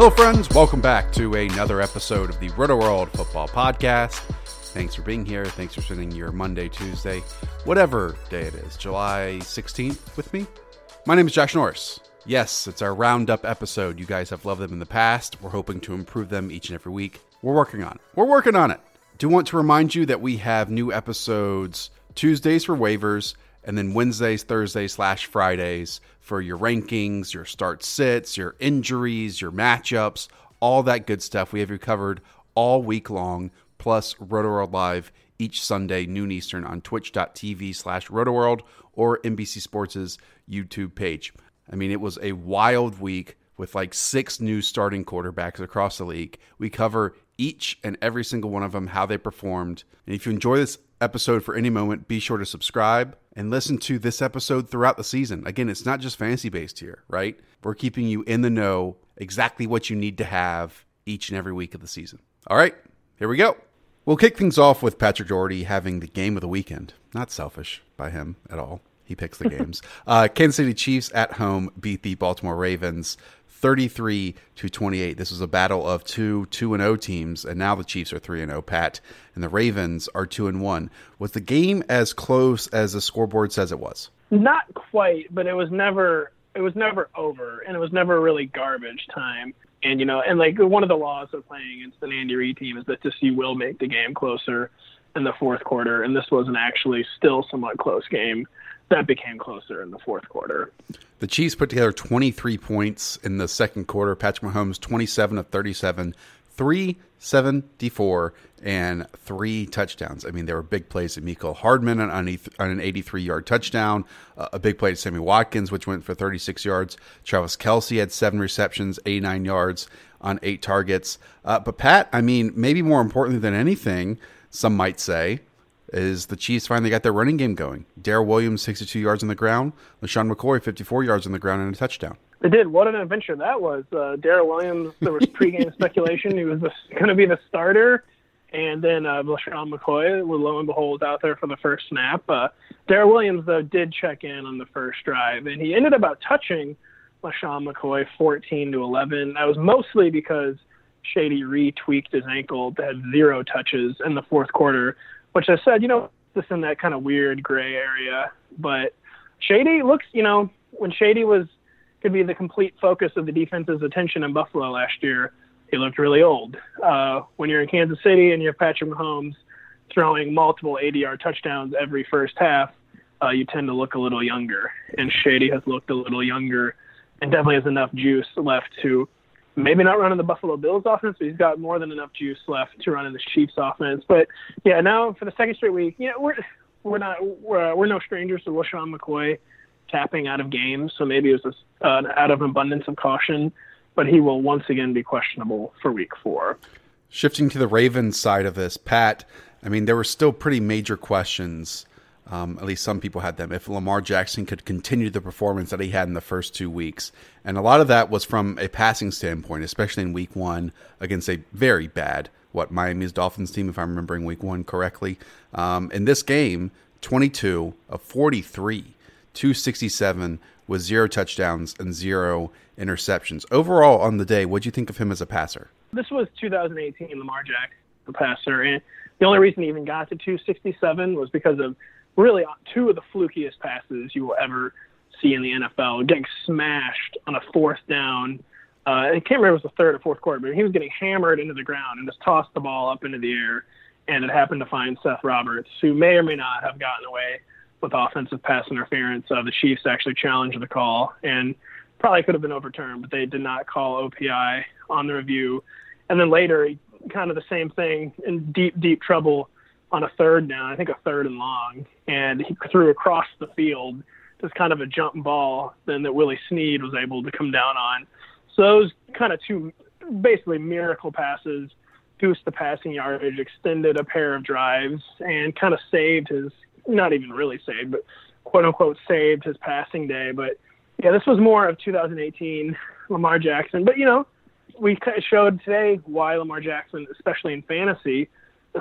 Hello, friends. Welcome back to another episode of the Roto World Football Podcast. Thanks for being here. Thanks for spending your Monday, Tuesday, whatever day it is, July 16th with me. My name is Josh Norris. Yes, it's our roundup episode. You guys have loved them in the past. We're hoping to improve them each and every week. We're working on it. We're working on it. Do want to remind you that we have new episodes Tuesdays for waivers and then Wednesdays, Thursdays, slash Fridays for your rankings, your start sits, your injuries, your matchups, all that good stuff. We have you covered all week long, plus RotoWorld Live each Sunday, noon Eastern, on twitch.tv slash RotoWorld or NBC Sports' YouTube page. I mean, it was a wild week with like six new starting quarterbacks across the league. We cover each and every single one of them, how they performed. And if you enjoy this episode for any moment, be sure to subscribe and listen to this episode throughout the season. Again, it's not just fantasy based here, right? We're keeping you in the know, exactly what you need to have each and every week of the season. All right, here we go. We'll kick things off with Patrick Daugherty having the game of the weekend. Not selfish by him at all. He picks the games. uh, Kansas City Chiefs at home beat the Baltimore Ravens 33 to 28. This was a battle of two 2 and 0 teams and now the Chiefs are 3 and 0 Pat and the Ravens are 2 and 1. Was the game as close as the scoreboard says it was? Not quite, but it was never it was never over and it was never really garbage time. And you know, and like one of the laws of playing against an Andy Reid team is that just you will make the game closer in the fourth quarter and this was an actually still somewhat close game that became closer in the fourth quarter. The Chiefs put together 23 points in the second quarter. Patrick Mahomes, 27 of 37, 374, and three touchdowns. I mean, there were big plays to Mecole Hardman on, an 83 yard touchdown, uh, a big play to Sammy Watkins, which went for 36 yards. Travis Kelce had seven receptions, 89 yards on eight targets. Uh, but, Pat, I mean, maybe more importantly than anything, some might say, is the Chiefs finally got their running game going. Darrel Williams, 62 yards on the ground. LeSean McCoy, 54 yards on the ground and a touchdown. They did. What an adventure that was. Uh, Darrel Williams, there was pregame speculation he was going to be the starter. And then uh, LeSean McCoy, lo and behold, out there for the first snap. Uh, Darrel Williams, though, did check in on the first drive, and he ended up about touching LeSean McCoy 14 to 11. That was mostly because Shady retweaked his ankle had zero touches in the fourth quarter which I said, you know, just in that kind of weird gray area. But Shady looks, you know, when Shady was could be the complete focus of the defense's attention in Buffalo last year, he looked really old. Uh, when you're in Kansas City and you have Patrick Mahomes throwing multiple 80-yard touchdowns every first half, uh, you tend to look a little younger. And Shady has looked a little younger and definitely has enough juice left to maybe not running the Buffalo Bills offense, but he's got more than enough juice left to run in the Chiefs offense. But yeah, now for the second straight week, you know, we're we're not we're, we're no strangers to LeSean McCoy tapping out of games, so maybe it was uh, out of abundance of caution, but he will once again be questionable for week four. Shifting to the Ravens side of this, Pat, I mean, there were still pretty major questions um, at least some people had them. If Lamar Jackson could continue the performance that he had in the first two weeks, and a lot of that was from a passing standpoint, especially in Week One against a very bad what Miami's Dolphins team, if I'm remembering Week One correctly. Um, in this game, 22 of 43, 267 with zero touchdowns and zero interceptions. Overall, on the day, what do you think of him as a passer? This was 2018 Lamar Jackson, the passer, and the only reason he even got to 267 was because of really two of the flukiest passes you will ever see in the NFL, getting smashed on a fourth down. Uh, I can't remember if it was the third or fourth quarter, but he was getting hammered into the ground and just tossed the ball up into the air. And it happened to find Seth Roberts, who may or may not have gotten away with offensive pass interference. Uh, the Chiefs actually challenged the call and probably could have been overturned, but they did not call OPI on the review. And then later, kind of the same thing in deep, deep trouble on a third down, I think a third and long, and he threw across the field just kind of a jump ball then that Willie Snead was able to come down on. So those kind of two basically miracle passes goosed the passing yardage, extended a pair of drives, and kind of saved his not even really saved, but quote unquote saved his passing day. But yeah, this was more of 2018 Lamar Jackson. But you know, we showed today why Lamar Jackson, especially in fantasy,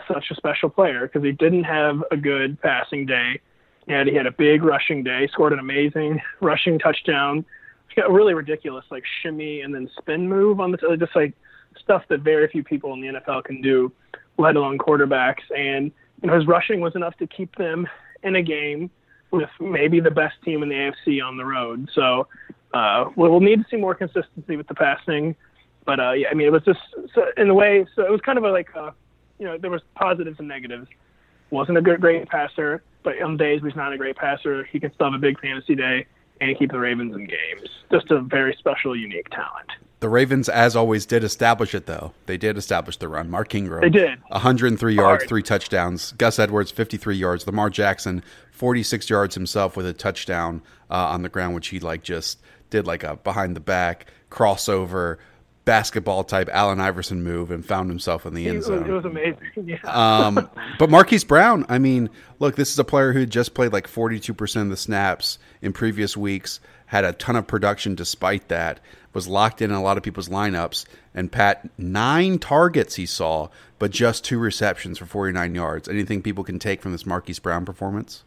such a special player because he didn't have a good passing day. And he had a big rushing day, scored an amazing rushing touchdown. He got a really ridiculous like shimmy and then spin move on the just like stuff that very few people in the NFL can do, let alone quarterbacks. And you know his rushing was enough to keep them in a game with maybe the best team in the AFC on the road. So uh, we'll need to see more consistency with the passing. But uh, yeah, I mean, it was just so in a way. So it was kind of a, like, a, you know, there was positives and negatives. Wasn't a good, great passer, but on days he's not a great passer, he can still have a big fantasy day and keep the Ravens in games. Just a very special, unique talent. The Ravens, as always, did establish it, though. They did establish the run. Mark Ingram. They did. 103 yards, three touchdowns. Gus Edwards, 53 yards. Lamar Jackson, 46 yards himself with a touchdown uh, on the ground, which he like just did like a behind the back crossover basketball type Allen Iverson move and found himself in the end zone. It was amazing. Yeah. um, but Marquise Brown, I mean, look, this is a player who just played like 42% of the snaps in previous weeks, had a ton of production despite that, was locked in, in a lot of people's lineups. And Pat, nine targets he saw, but just two receptions for 49 yards. Anything people can take from this Marquise Brown performance?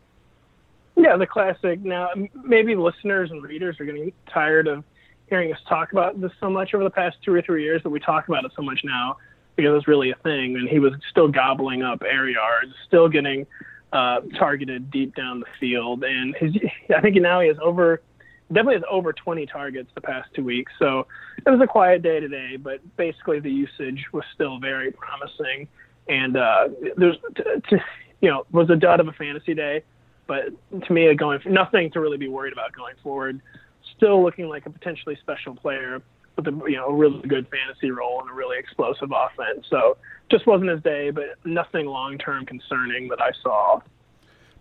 Yeah, the classic. Now, maybe listeners and readers are getting tired of hearing us talk about this so much over the past two or three years that we talk about it so much now because it's really a thing. And he was still gobbling up air yards, still getting uh, targeted deep down the field. And his, I think now he has over, definitely has over 20 targets the past two weeks. So it was a quiet day today, but basically the usage was still very promising. And uh, there's, t- t- you know, was a dud of a fantasy day, but to me, going nothing to really be worried about going forward still looking like a potentially special player with a you know a really good fantasy role and a really explosive offense. So just wasn't his day, but nothing long term concerning that I saw.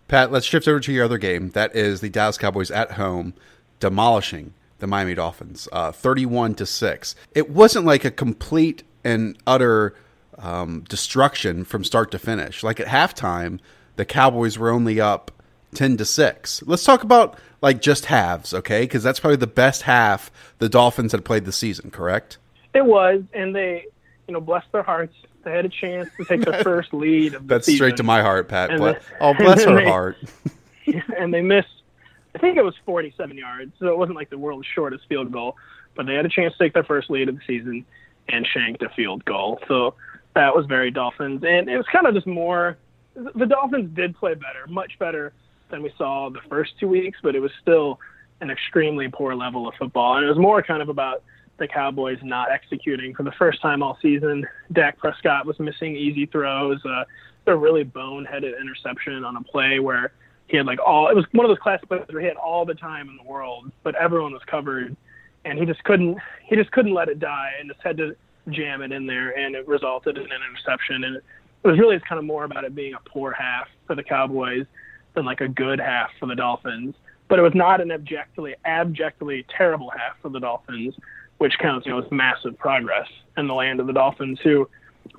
Pat, let's shift over to your other game. That is the Dallas Cowboys at home demolishing the Miami Dolphins, uh, thirty-one to six. It wasn't like a complete and utter um, destruction from start to finish. Like at halftime, the Cowboys were only up 10 to 6. Let's talk about like just halves, okay? Because that's probably the best half the Dolphins had played the season, correct? It was, and they, you know, bless their hearts. They had a chance to take their first lead of the That's season. straight to my heart, Pat. And Ble- oh, bless her they- heart. and they missed. I think it was 47 yards, so it wasn't like the world's shortest field goal. But they had a chance to take their first lead of the season and shanked a field goal. So that was very Dolphins, and it was kind of just more. The Dolphins did play better, much better than we saw the first two weeks, but it was still an extremely poor level of football, and it was more kind of about the Cowboys not executing for the first time all season. Dak Prescott was missing easy throws. Uh, a really boneheaded interception on a play where he had like all it was one of those classic plays where he had all the time in the world, but everyone was covered and he just couldn't he just couldn't let it die and just had to jam it in there and it resulted in an interception and it was really kind of more about it being a poor half for the Cowboys than like a good half for the Dolphins. But it was not an abjectly abjectly terrible half for the Dolphins, which counts, you know, as massive progress in the land of the Dolphins who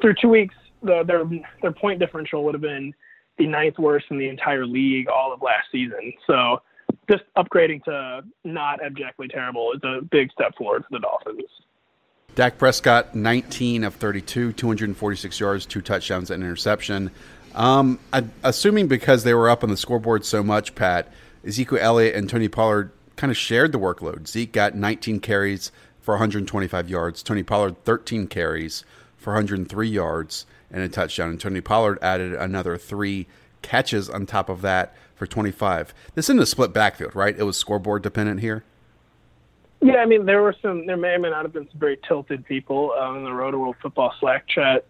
through two weeks the, their their point differential would have been the ninth worst in the entire league all of last season. So just upgrading to not abjectly terrible is a big step forward for the Dolphins. Dak Prescott, 19 of 32, 246 yards, two touchdowns, and an interception. Um, I, assuming because they were up on the scoreboard so much, Pat, Ezekiel Elliott and Tony Pollard kind of shared the workload. Zeke got 19 carries for 125 yards. Tony Pollard 13 carries for 103 yards and a touchdown. And Tony Pollard added another three catches on top of that for 25. This isn't a split backfield, right? It was scoreboard dependent here. Yeah, I mean, there were some, there may or may not have been some very tilted people uh, in the Roto World Football Slack chat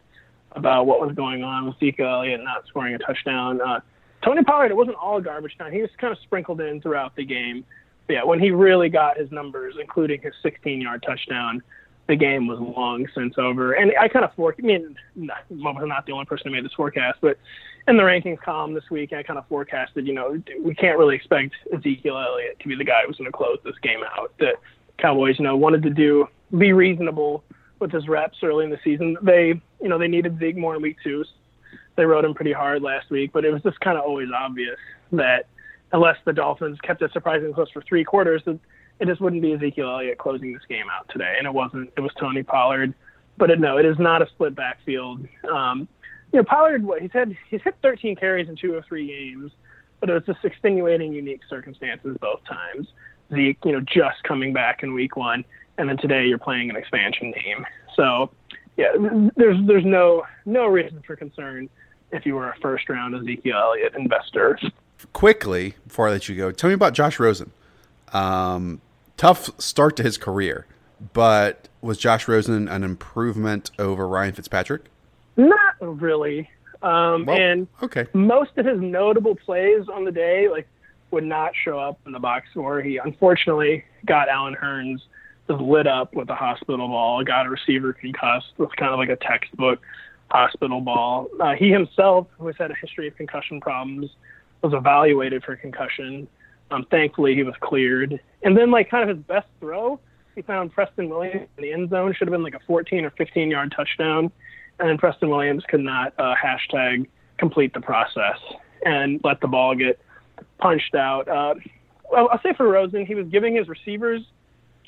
about what was going on with Zeke Elliott not scoring a touchdown. Uh, Tony Pollard, it wasn't all garbage time. He was kind of sprinkled in throughout the game. But yeah, when he really got his numbers, including his 16-yard touchdown, the game was long since over. And I kind of for, I mean, not, I'm not the only person who made this forecast, but in the rankings column this week, I kind of forecasted, you know, we can't really expect Ezekiel Elliott to be the guy who's going to close this game out. The Cowboys, you know, wanted to do be reasonable with his reps early in the season. They, you know, they needed Zeke more in week two. They rode him pretty hard last week, but it was just kind of always obvious that unless the Dolphins kept it surprisingly close for three quarters, that it just wouldn't be Ezekiel Elliott closing this game out today. And it wasn't. It was Tony Pollard. But it, no, it is not a split backfield. Um, you know, Pollard, what, he's had he's hit 13 carries in two or three games, but it was just extenuating, unique circumstances both times. Zeke, you know, just coming back in week one, and then today you're playing an expansion team. So, yeah, there's there's no no reason for concern if you were a first round Ezekiel Elliott investor. Quickly, before I let you go, tell me about Josh Rosen. Um, tough start to his career, but was Josh Rosen an improvement over Ryan Fitzpatrick? Not really. Um, well, and okay. most of his notable plays on the day, like, would not show up in the box score. He unfortunately got Allen Hurns just lit up with a hospital ball, got a receiver concussed with kind of like a textbook hospital ball. Uh, he himself, who has had a history of concussion problems, was evaluated for concussion. Um, thankfully, he was cleared. And then, like, kind of his best throw, he found Preston Williams in the end zone. Should have been like a 14 or 15 yard touchdown. And then Preston Williams could not uh, hashtag complete the process and let the ball get punched out. Uh, well, I'll say for Rosen, he was giving his receivers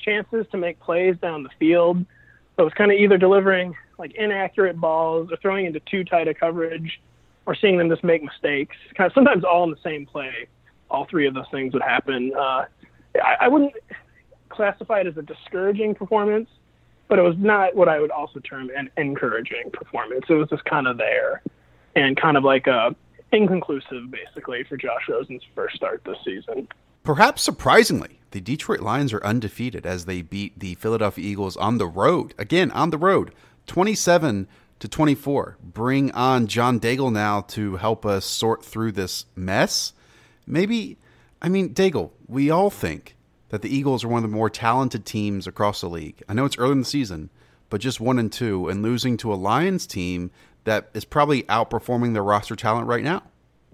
chances to make plays down the field. but was kind of either delivering like inaccurate balls or throwing into too tight a coverage or seeing them just make mistakes. Kind of sometimes all in the same play. All three of those things would happen. Uh, I, I wouldn't classify it as a discouraging performance, but it was not what I would also term an encouraging performance. It was just kind of there and kind of like a inconclusive, basically, for Josh Rosen's first start this season. Perhaps surprisingly, the Detroit Lions are undefeated as they beat the Philadelphia Eagles on the road. Again, on the road, 27 to 24. Bring on John Daigle now to help us sort through this mess. Maybe, I mean, Daigle, we all think that the Eagles are one of the more talented teams across the league. I know it's early in the season, but just one and two, and losing to a Lions team that is probably outperforming their roster talent right now.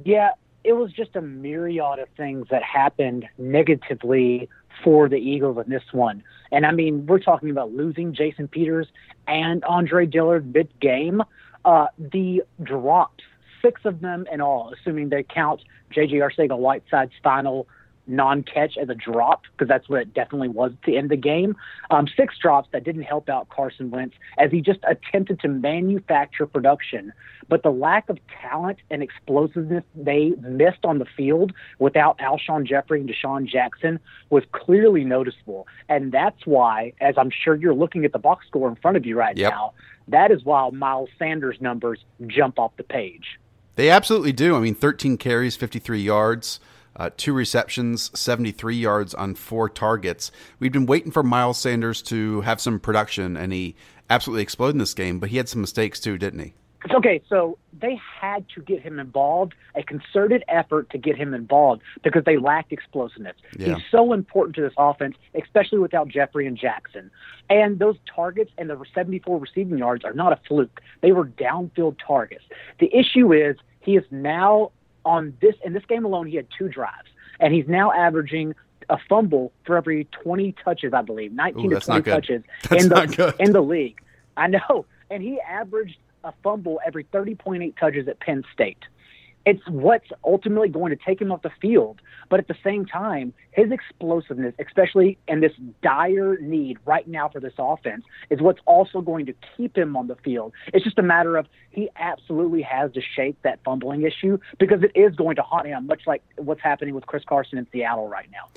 Yeah, it was just a myriad of things that happened negatively for the Eagles in this one. And I mean, we're talking about losing Jason Peters and Andre Dillard mid game. Uh, the drops, six of them in all, assuming they count J.J. Arcega-Whiteside's final non-catch as a drop because that's what it definitely was to end the game. Um, six drops that didn't help out Carson Wentz as he just attempted to manufacture production. But the lack of talent and explosiveness they missed on the field without Alshon Jeffery and DeSean Jackson was clearly noticeable. And that's why, as I'm sure you're looking at the box score in front of you right yep. now, that is why Miles Sanders' numbers jump off the page. They absolutely do. I mean, 13 carries, 53 yards uh, two receptions, 73 yards on four targets. We've been waiting for Miles Sanders to have some production, and he absolutely exploded in this game, but he had some mistakes too, didn't he? Okay, so they had to get him involved, a concerted effort to get him involved because they lacked explosiveness. Yeah. He's so important to this offense, especially without Jeffery and Jackson. And those targets and the 74 receiving yards are not a fluke. They were downfield targets. The issue is he is now on this in this game alone, he had two drives, and he's now averaging a fumble for every 20 touches, I believe, 19 Ooh, to 20 touches in the in the league. I know, and he averaged a fumble every 30.8 touches at Penn State it's what's ultimately going to take him off the field. But at the same time, his explosiveness, especially in this dire need right now for this offense, is what's also going to keep him on the field. It's just a matter of he absolutely has to shake that fumbling issue because it is going to haunt him, much like what's happening with Chris Carson in Seattle right now.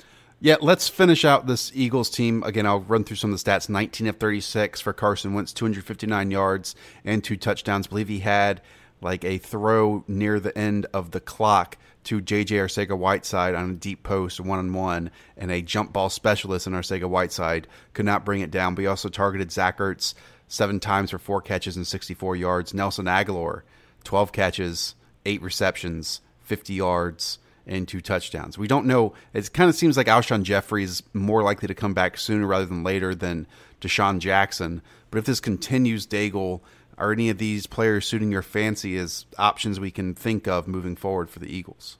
Yeah, let's finish out this Eagles team. Again, I'll run through some of the stats 19 of 36 for Carson Wentz, 259 yards and two touchdowns. I believe he had like a throw near the end of the clock to JJ Arcega Whiteside on a deep post, one on one, and a jump ball specialist in Arcega Whiteside could not bring it down. But he also targeted Zach Ertz seven times for four catches and 64 yards. Nelson Agholor, 12 catches, eight receptions, 50 yards and two touchdowns. We don't know. It kind of seems like Alshon Jeffery is more likely to come back sooner rather than later than DeSean Jackson. But if this continues, Daigle, are any of these players suiting your fancy as options we can think of moving forward for the Eagles?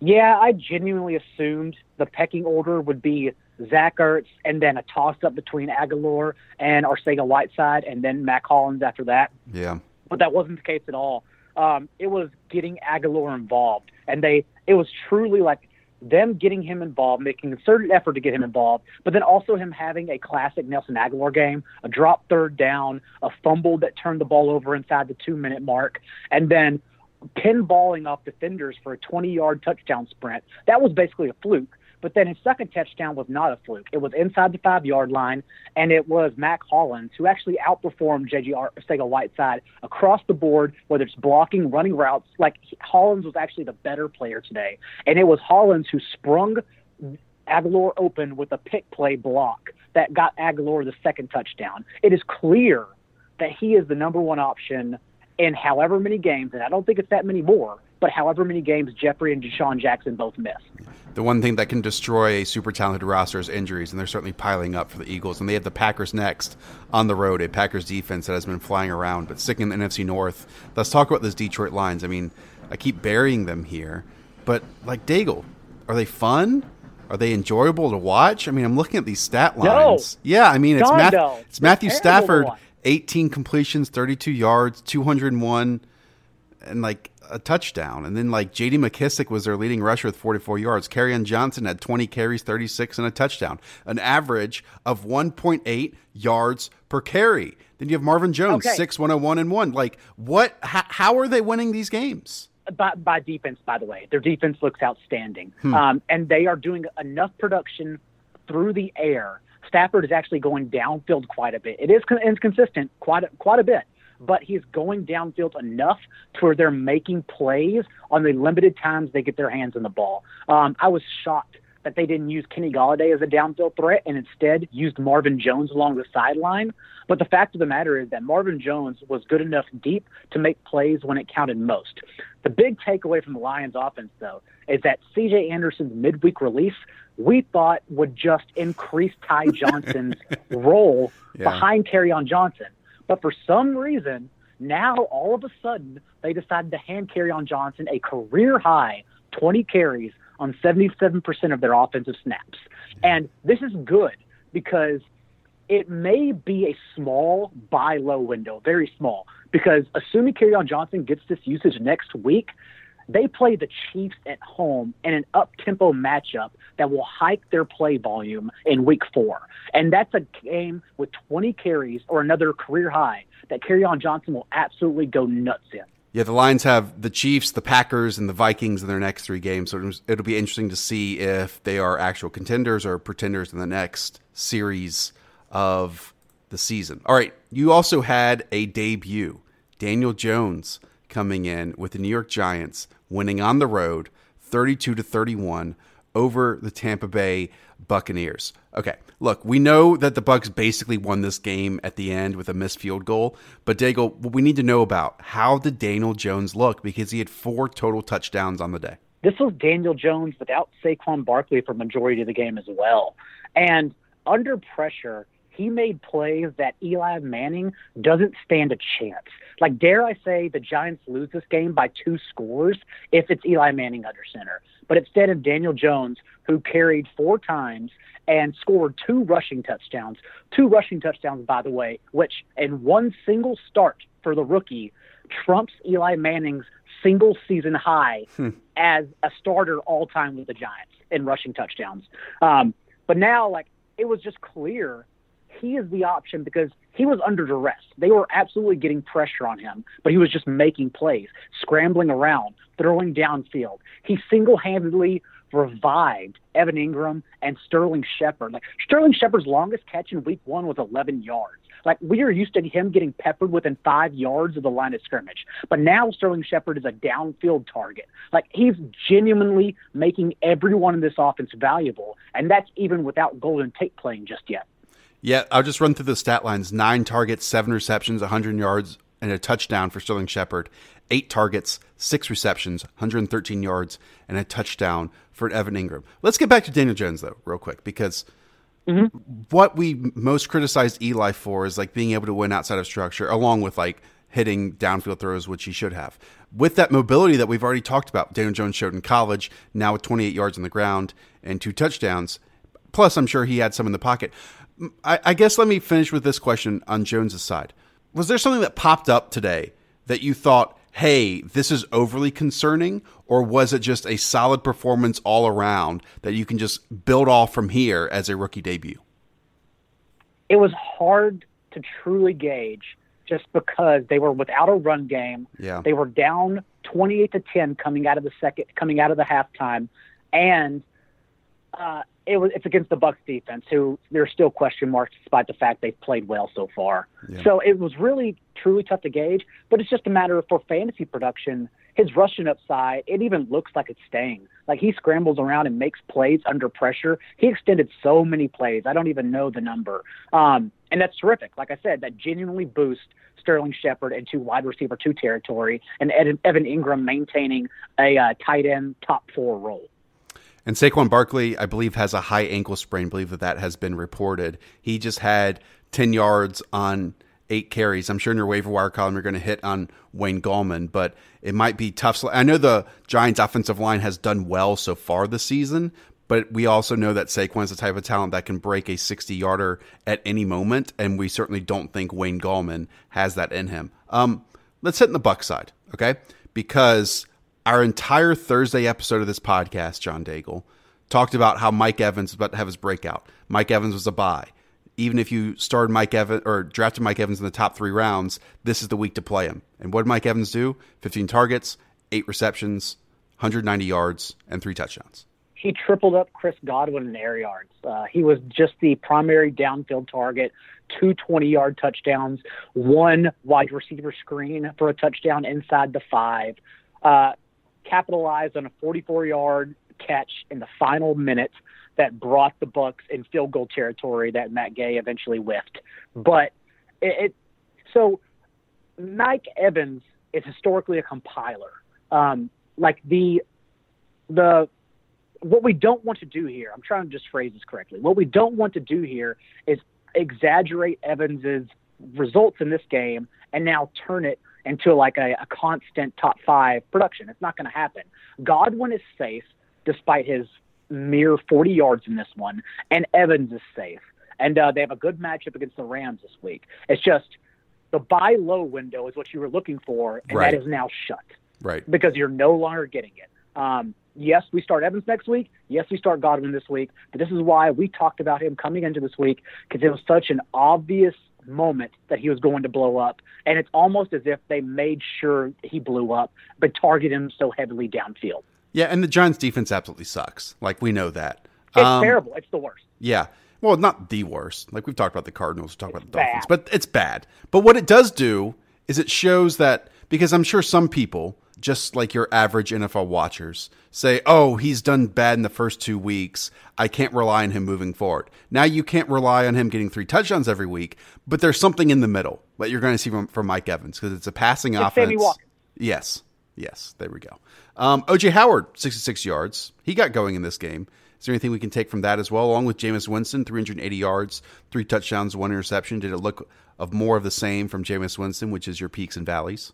Yeah, I genuinely assumed the pecking order would be Zach Ertz and then a toss up between Agholor and Arcega Whiteside and then Mack Hollins after that. Yeah. But that wasn't the case at all. Um, it was getting Agholor involved and they it was truly like them getting him involved, making a certain effort to get him involved, but then also him having a classic Nelson Agholor game, a drop third down, a fumble that turned the ball over inside the two minute mark, and then pinballing off defenders for a 20 yard touchdown sprint. That was basically a fluke. But then his second touchdown was not a fluke. It was inside the five yard line, and it was Mack Hollins who actually outperformed J.J. Arcega Whiteside across the board, whether it's blocking, running routes. Like Hollins was actually the better player today. And it was Hollins who sprung Agholor open with a pick play block that got Agholor the second touchdown. It is clear that he is the number one option in however many games, and I don't think it's that many more, but however many games Jeffery and DeSean Jackson both miss. The one thing that can destroy a super talented roster is injuries, and they're certainly piling up for the Eagles. And they have the Packers next on the road, a Packers defense that has been flying around, but sticking in the NFC North. Let's talk about those Detroit Lions. I mean, I keep burying them here, but like Daigle, are they fun? Are they enjoyable to watch? I mean, I'm looking at these stat lines. No. Yeah, I mean, it's, God, Math- no. it's Matthew They're terrible to Stafford, 18 completions, 32 yards, 201, and like a touchdown. And then like J.D. McKissic was their leading rusher with 44 yards. Kerryon Johnson had 20 carries, 36, and a touchdown, an average of 1.8 yards per carry. Then you have Marvin Jones, Okay. 6, 101, and 1. Like, what? How, how are they winning these games? by, by defense, by the way. Their defense looks outstanding. Um, and they are doing enough production through the air. Stafford is actually going downfield quite a bit. It is inconsistent quite a, quite a bit, but he's going downfield enough to where they're making plays on the limited times they get their hands on the ball. Um, I was shocked that they didn't use Kenny Golladay as a downfield threat and instead used Marvin Jones along the sideline. But the fact of the matter is that Marvin Jones was good enough deep to make plays when it counted most. The big takeaway from the Lions offense, though, is that CJ Anderson's midweek release we thought would just increase Ty Johnson's role Yeah. behind on Johnson. But for some reason, now all of a sudden they decided to hand Kerryon Johnson a career high 20 carries on 77% of their offensive snaps. And this is good because it may be a small buy low window, very small, because assuming Kerryon Johnson gets this usage next week, they play the Chiefs at home in an up tempo matchup that will hike their play volume in week four. And that's a game with 20 carries or another career high that Kerryon Johnson will absolutely go nuts in. Yeah, the Lions have the Chiefs, the Packers, and the Vikings in their next three games. So it'll- it'll be interesting to see if they are actual contenders or pretenders in the next series of the season. All right, you also had a debut. Daniel Jones coming in with the New York Giants, winning on the road 32 to 31 over the Tampa Bay Buccaneers. Okay, look, we know that the Bucs basically won this game at the end with a missed field goal, but Daigle, what we need to know about how did Daniel Jones look because he had four total touchdowns on the day. This was Daniel Jones without Saquon Barkley for majority of the game as well. And under pressure, he made plays that Eli Manning doesn't stand a chance. Like, dare I say, the Giants lose this game by two scores if it's Eli Manning under center. But instead of Daniel Jones, who carried four times and scored two rushing touchdowns, two rushing touchdowns, by the way, which in one single start for the rookie trumps Eli Manning's single season high as a starter all time with the Giants in rushing touchdowns. Um, but now, like, it was just clear he is the option because he was under duress. They were absolutely getting pressure on him, but he was just making plays, scrambling around, throwing downfield. He single handedly revived Evan Engram and Sterling Shepard. Like Sterling Shepard's longest catch in week one was 11 yards. Like we are used to him getting peppered within five yards of the line of scrimmage. But now Sterling Shepard is a downfield target. Like he's genuinely making everyone in this offense valuable. And that's even without Golden Tate playing just yet. Yeah, I'll just run through the stat lines nine targets, seven receptions, 100 yards, and a touchdown for Sterling Shepard. Eight targets, six receptions, 113 yards, and a touchdown for Evan Engram. Let's get back to Daniel Jones, though, real quick, because mm-hmm. what we most criticized Eli for is like being able to win outside of structure, along with like hitting downfield throws, which he should have. With that mobility that we've already talked about, Daniel Jones showed in college, now with 28 yards on the ground and two touchdowns. Plus, I'm sure he had some in the pocket. I, I guess let me finish with this question on Jones's side. Was there something that popped up today that you thought, hey, this is overly concerning, or was it just a solid performance all around that you can just build off from here as a rookie debut? It was hard to truly gauge just because they were without a run game. Yeah. They were down 28 to 10 coming out of the second coming out of the halftime and uh, it was it's against the Bucs defense, who there are still question marks despite the fact they've played well so far. Yeah. So it was really truly tough to gauge. But it's just a matter of for fantasy production, his rushing upside, it even looks like it's staying. Like he scrambles around and makes plays under pressure. He extended so many plays. I don't even know the number. Um, and that's terrific. Like I said, that genuinely boosts Sterling Shepard into wide receiver two territory and Ed, Evan Engram maintaining a uh, tight end top four role. And Saquon Barkley, I believe, has a high ankle sprain. I believe that that has been reported. He just had 10 yards on eight carries. I'm sure in your waiver wire column you're going to hit on Wayne Gallman, but it might be tough. I know the Giants' offensive line has done well so far this season, but we also know that Saquon is the type of talent that can break a 60 yarder at any moment, and we certainly don't think Wayne Gallman has that in him. Um, let's hit in the Buc side, okay? Because our entire Thursday episode of this podcast, John Daigle, talked about how Mike Evans was about to have his breakout. Mike Evans was a buy. Even if you started Mike Evans or drafted Mike Evans in the top three rounds, this is the week to play him. And what did Mike Evans do? 15 targets, eight receptions, 190 yards, and three touchdowns. He tripled up Chris Godwin in air yards. Uh, he was just the primary downfield target, two 20 yard touchdowns, one wide receiver screen for a touchdown inside the five. Uh, capitalized on a 44 yard catch in the final minute that brought the Bucs in field goal territory that Matt Gay eventually whiffed. But it, it so Mike Evans is historically a compiler. Um, like the the what we don't want to do here, I'm trying to just phrase this correctly. What we don't want to do here is exaggerate Evans's results in this game and now turn it into like a, a constant top five production. It's not going to happen. Godwin is safe despite his mere 40 yards in this one, and Evans is safe. And uh, they have a good matchup against the Rams this week. It's just the buy low window is what you were looking for, and right. that is now shut. Right. Because you're no longer getting it. Um, yes, we start Evans next week. Yes, we start Godwin this week. But this is why we talked about him coming into this week because it was such an obvious – moment that he was going to blow up. And it's almost as if they made sure he blew up, but targeted him so heavily downfield. Yeah, and the Giants defense absolutely sucks. Like we know that. It's um, terrible. It's the worst. Yeah. Well, not the worst. Like we've talked about the Cardinals, we talked about the Dolphins, but it's bad. But what it does do is it shows that because I'm sure some people just like your average NFL watchers, say, oh, he's done bad in the first two weeks. I can't rely on him moving forward. Now you can't rely on him getting three touchdowns every week, but there's something in the middle that you're going to see from, from Mike Evans because it's a passing it's offense. Yes. Yes. There we go. Um, OJ Howard, 66 yards. He got going in this game. Is there anything we can take from that as well? Along with Jameis Winston, 380 yards, three touchdowns, one interception. Did it look of more of the same from Jameis Winston, which is your peaks and valleys?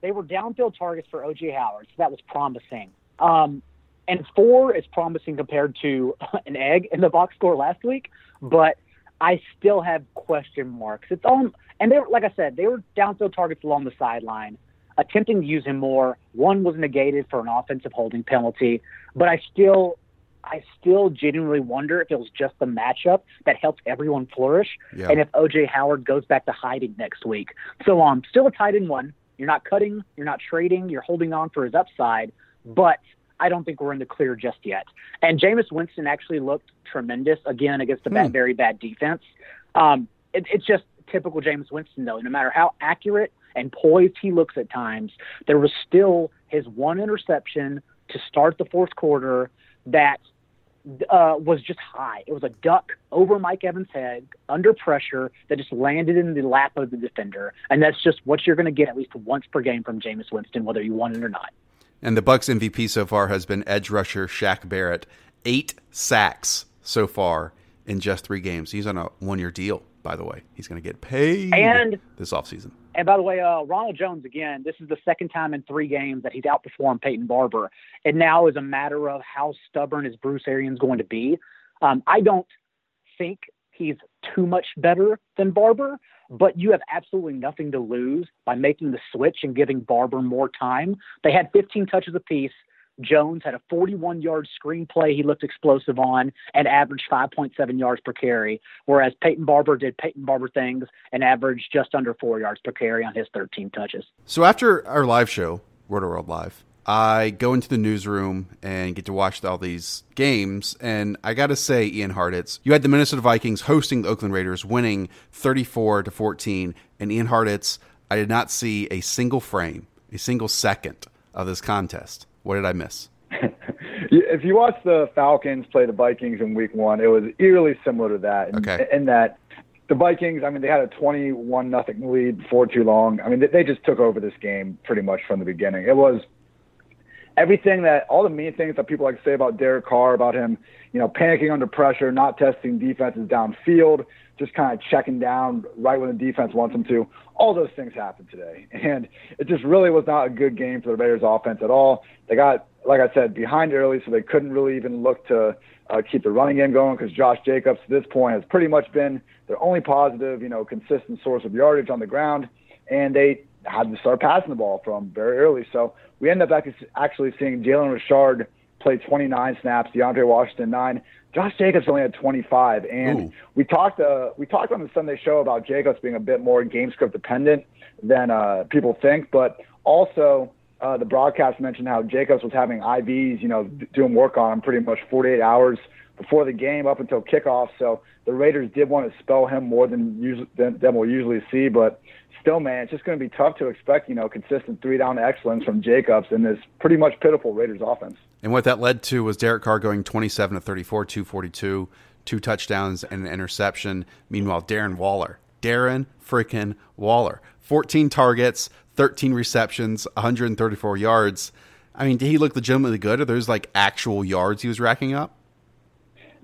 They were downfield targets for OJ Howard, so that was promising. Um, and four is promising compared to an egg in the box score last week, but I still have question marks. It's all, and they were, like I said, they were downfield targets along the sideline, attempting to use him more. One was negated for an offensive holding penalty, but I still, I still genuinely wonder if it was just the matchup that helped everyone flourish, yeah. and if OJ Howard goes back to hiding next week. So, um, still a tight end one. You're not cutting, you're not trading, you're holding on for his upside, but I don't think we're in the clear just yet. And Jameis Winston actually looked tremendous again against a hmm. very bad defense. Um, it, it's just typical Jameis Winston, though. No matter how accurate and poised he looks at times, there was still his one interception to start the fourth quarter that uh, was just high. It was a duck over Mike Evans' head under pressure that just landed in the lap of the defender, and that's just what you're going to get at least once per game from Jameis Winston, whether you want it or not. And the Bucs MVP so far has been edge rusher Shaq Barrett, eight sacks so far in just three games. He's on a one-year deal, by the way. He's going to get paid and this offseason. And by the way, uh, Ronald Jones again. This is the second time in three games that he's outperformed Peyton Barber. It now is a matter of how stubborn is Bruce Arians going to be. Um, I don't think he's too much better than Barber, but you have absolutely nothing to lose by making the switch and giving Barber more time. They had 15 touches apiece. Jones had a 41 yard screenplay he looked explosive on and averaged 5.7 yards per carry, whereas Peyton Barber did Peyton Barber things and averaged just under four yards per carry on his 13 touches. So after our live show, Roto World Live, I go into the newsroom and get to watch all these games. And I got to say, Ian Hartitz, you had the Minnesota Vikings hosting the Oakland Raiders, winning 34 to 14. And Ian Hartitz, I did not see a single frame, a single second of this contest. What did I miss? if you watch the Falcons play the Vikings in Week One, it was eerily similar to that. In, okay. in that the Vikings, I mean, they had a 21 nothing lead before too long. I mean, they, they just took over this game pretty much from the beginning. It was everything that all the mean things that people like to say about Derek Carr, about him, you know, panicking under pressure, not testing defenses downfield, just kind of checking down right when the defense wants him to. All those things happened today, and it just really was not a good game for the Raiders' offense at all. They got, like I said, behind early, so they couldn't really even look to uh, keep the running game going because Josh Jacobs, to this point, has pretty much been their only positive, you know, consistent source of yardage on the ground, and they had to start passing the ball from very early. So we end up actually seeing Jalen Richard play 29 snaps, DeAndre Washington nine. Josh Jacobs only had 25, and Ooh. we talked uh, we talked on the Sunday show about Jacobs being a bit more game script dependent than uh, people think, but also uh, the broadcast mentioned how Jacobs was having IVs, you know, doing work on him pretty much 48 hours before the game up until kickoff. So the Raiders did want to spell him more than usually than, than we'll usually see, but still, man, it's just going to be tough to expect, you know, consistent three down excellence from Jacobs in this pretty much pitiful Raiders offense. And what that led to was Derek Carr going 27 to 34, 242, two touchdowns and an interception. Meanwhile, Darren Waller, Darren freaking Waller, 14 targets, 13 receptions, 134 yards. I mean, did he look legitimately good? Are those like actual yards he was racking up?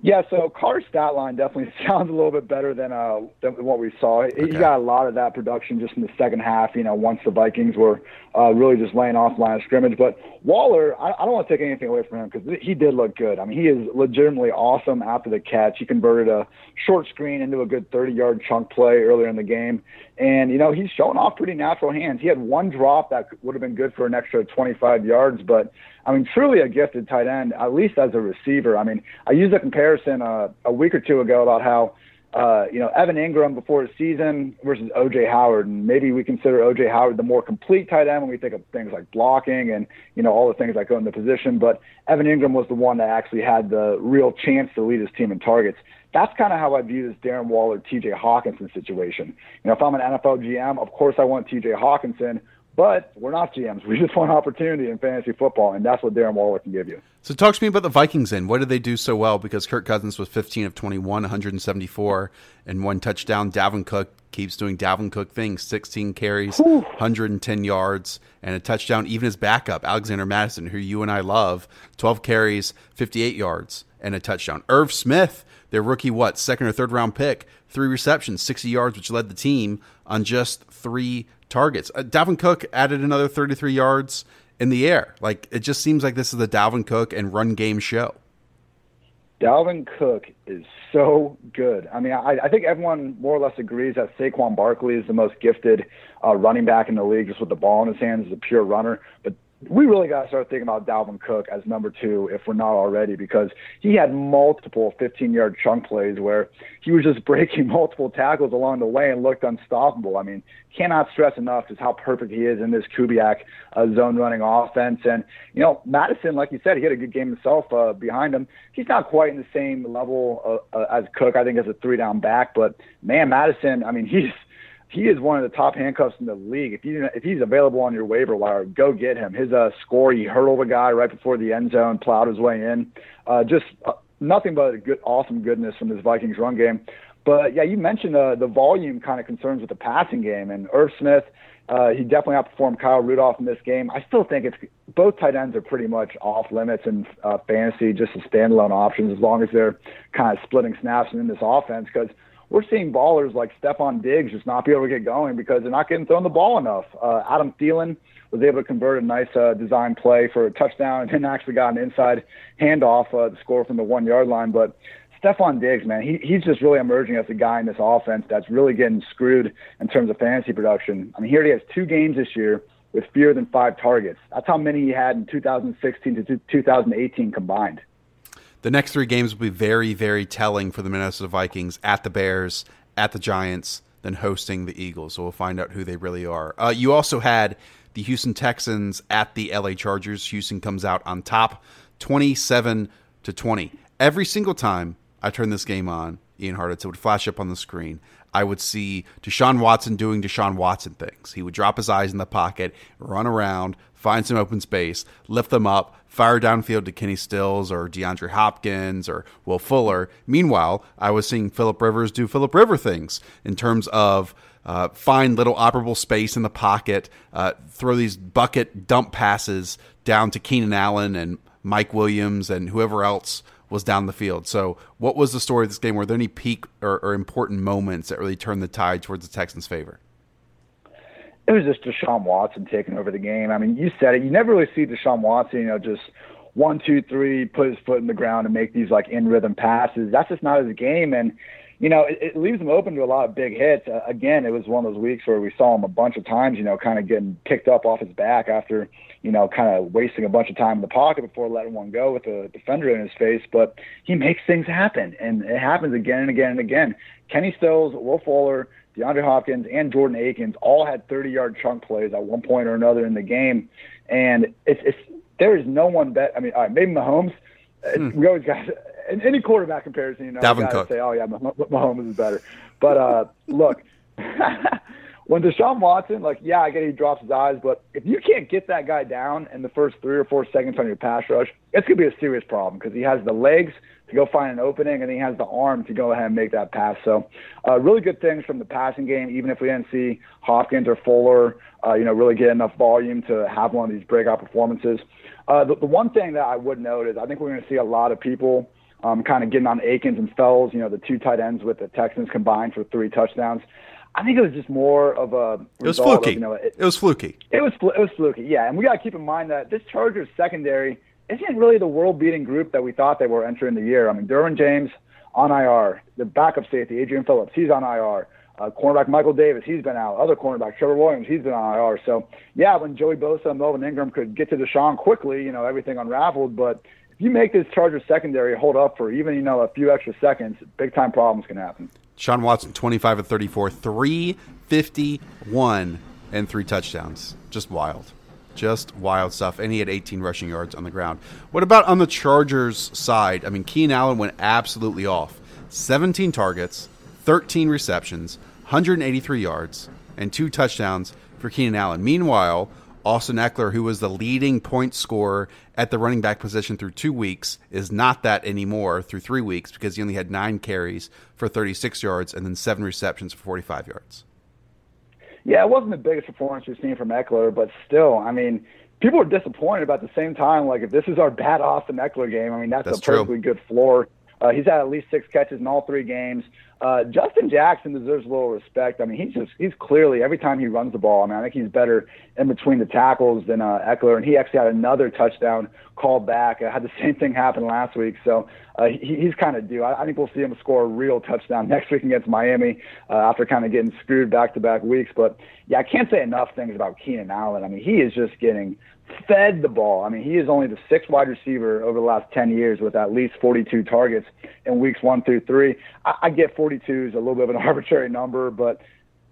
Yeah, so Carr's stat line definitely sounds a little bit better than uh than what we saw. Okay. He got a lot of that production just in the second half. You know, once the Vikings were uh, really just laying off line of scrimmage. But Waller, I, I don't want to take anything away from him because he did look good. I mean, he is legitimately awesome after the catch. He converted a short screen into a good 30-yard chunk play earlier in the game, and you know he's showing off pretty natural hands. He had one drop that would have been good for an extra 25 yards, but I mean, truly a gifted tight end, at least as a receiver. I mean, I used a comparison uh, a week or two ago about how, uh, you know, Evan Engram before his season versus OJ Howard, and maybe we consider OJ Howard the more complete tight end when we think of things like blocking and you know all the things that go in the position. But Evan Engram was the one that actually had the real chance to lead his team in targets. That's kind of how I view this Darren Waller, T.J. Hockenson situation. You know, if I'm an NFL GM, of course I want T.J. Hockenson, but we're not GMs. We just want opportunity in fantasy football, and that's what Darren Waller can give you. So talk to me about the Vikings then. What did they do so well? Because Kirk Cousins was 15 of 21, 174, and one touchdown. Dalvin Cook keeps doing Dalvin Cook things 16 carries, Whew. 110 yards, and a touchdown. Even his backup, Alexander Mattison, who you and I love, 12 carries, 58 yards, and a touchdown. Irv Smith, their rookie, what, second or third round pick, three receptions, 60 yards, which led the team on just three targets. Uh, Dalvin Cook added another 33 yards in the air. Like it just seems like this is the Dalvin Cook and run game show. Dalvin Cook is so good. I mean, I, I think everyone more or less agrees that Saquon Barkley is the most gifted uh, running back in the league, just with the ball in his hands as a pure runner. But we really got to start thinking about Dalvin Cook as number two if we're not already, because he had multiple 15 yard chunk plays where he was just breaking multiple tackles along the way and looked unstoppable. I mean, cannot stress enough just how perfect he is in this Kubiak uh, zone running offense. And, you know, Mattison, like you said, he had a good game himself uh, behind him. He's not quite in the same level uh, uh, as Cook, I think, as a three down back, but man, Mattison, I mean, he's he is one of the top handcuffs in the league. If you if he's available on your waiver wire, go get him. His uh, score, he hurdled a guy right before the end zone, plowed his way in. Uh, just uh, nothing but good, awesome goodness from this Vikings run game. But yeah, you mentioned uh, the volume kind of concerns with the passing game, and Irv Smith. Uh, he definitely outperformed Kyle Rudolph in this game. I still think it's both tight ends are pretty much off limits in uh, fantasy, just as standalone options, as long as they're kind of splitting snaps in this offense. Because we're seeing ballers like Stefon Diggs just not be able to get going because they're not getting thrown the ball enough. Uh, Adam Thielen was able to convert a nice uh, design play for a touchdown and then actually got an inside handoff uh, to score from the one yard line. But Stefon Diggs, man, he, he's just really emerging as a guy in this offense that's really getting screwed in terms of fantasy production. I mean, he has two games this year with fewer than five targets. That's how many he had in 2016 to 2018 combined. The next three games will be very, very telling for the Minnesota Vikings at the Bears, at the Giants, then hosting the Eagles. So we'll find out who they really are. Uh, you also had the Houston Texans at the LA Chargers. Houston comes out on top, twenty-seven to twenty. Every single time I turn this game on, Ian Hartitz, it would flash up on the screen. I would see Deshaun Watson doing Deshaun Watson things. He would drop his eyes in the pocket, run around, find some open space, lift them up, fire downfield to Kenny Stills or DeAndre Hopkins or Will Fuller. Meanwhile, I was seeing Philip Rivers do Philip River things in terms of uh, find little operable space in the pocket, uh, throw these bucket dump passes down to Keenan Allen and Mike Williams and whoever else was down the field. So, what was the story of this game? Were there any peak or, or important moments that really turned the tide towards the Texans' favor? It was just Deshaun Watson taking over the game. I mean, you said it. You never really see Deshaun Watson, you know, just one, two, three, put his foot in the ground and make these like in rhythm passes. That's just not his game. And, you know, it, it leaves him open to a lot of big hits. Uh, again, it was one of those weeks where we saw him a bunch of times, you know, kind of getting picked up off his back after, you know, kind of wasting a bunch of time in the pocket before letting one go with a defender in his face. But he makes things happen, and it happens again and again and again. Kenny Stills, Will Fuller, DeAndre Hopkins and Jordan Akins all had 30 yard chunk plays at one point or another in the game. And it's, it's there is no one bet. I mean, all right, maybe Mahomes. Hmm. We always got in any quarterback comparison, you know, Dalvin to say, oh yeah, Mahomes is better. But uh, look, when Deshaun Watson, like, yeah, I get he drops his eyes, but if you can't get that guy down in the first three or four seconds on your pass rush, it's gonna be a serious problem because he has the legs to go find an opening, and he has the arm to go ahead and make that pass. So, uh, really good things from the passing game. Even if we didn't see Hopkins or Fuller, uh, you know, really get enough volume to have one of these breakout performances. Uh, the, the one thing that I would note is I think we're going to see a lot of people um, kind of getting on Akins and Fells, you know, the two tight ends with the Texans combined for three touchdowns. I think it was just more of a. It was fluky. Of, you know, it, it was fluky. It was it was fluky. Yeah, and we got to keep in mind that this Chargers secondary isn't really the world-beating group that we thought they were entering the year. I mean, Derwin James on IR, the backup safety Adrian Phillips, he's on IR. Uh, cornerback Michael Davis, he's been out. Other cornerback Trevor Williams, he's been on IR. So yeah, when Joey Bosa and Melvin Ingram could get to Deshaun quickly, you know everything unraveled. But if you make this Chargers secondary hold up for even you know a few extra seconds, big time problems can happen. Sean Watson, twenty five of thirty four, three fifty one, and three touchdowns. Just wild. Just wild stuff. And he had 18 rushing yards on the ground. What about on the Chargers side? I mean, Keenan Allen went absolutely off. 17 targets, 13 receptions, 183 yards, and two touchdowns for Keenan Allen. Meanwhile, Austin Ekeler, who was the leading point scorer at the running back position through two weeks, is not that anymore through three weeks because he only had nine carries for 36 yards and then seven receptions for 45 yards. Yeah, it wasn't the biggest performance we've seen from Ekeler, but still, I mean, people are disappointed. But at the same time, like if this is our bad Austin Ekeler game, I mean that's, that's a perfectly true. good floor. Uh, he's had at least six catches in all three games. Uh, Justin Jackson deserves a little respect. I mean, he's just he's clearly every time he runs the ball. I mean, I think he's better in between the tackles than uh, Ekeler, and he actually had another touchdown called back. I had the same thing happen last week, so uh, he, he's kind of due. I, I think we'll see him score a real touchdown next week against Miami uh, after kind of getting screwed back to back weeks. But yeah, I can't say enough things about Keenan Allen. I mean, he is just getting fed the ball. I mean, he is only the sixth wide receiver over the last 10 years with at least 42 targets in weeks one through three. I, I get 42 is a little bit of an arbitrary number, but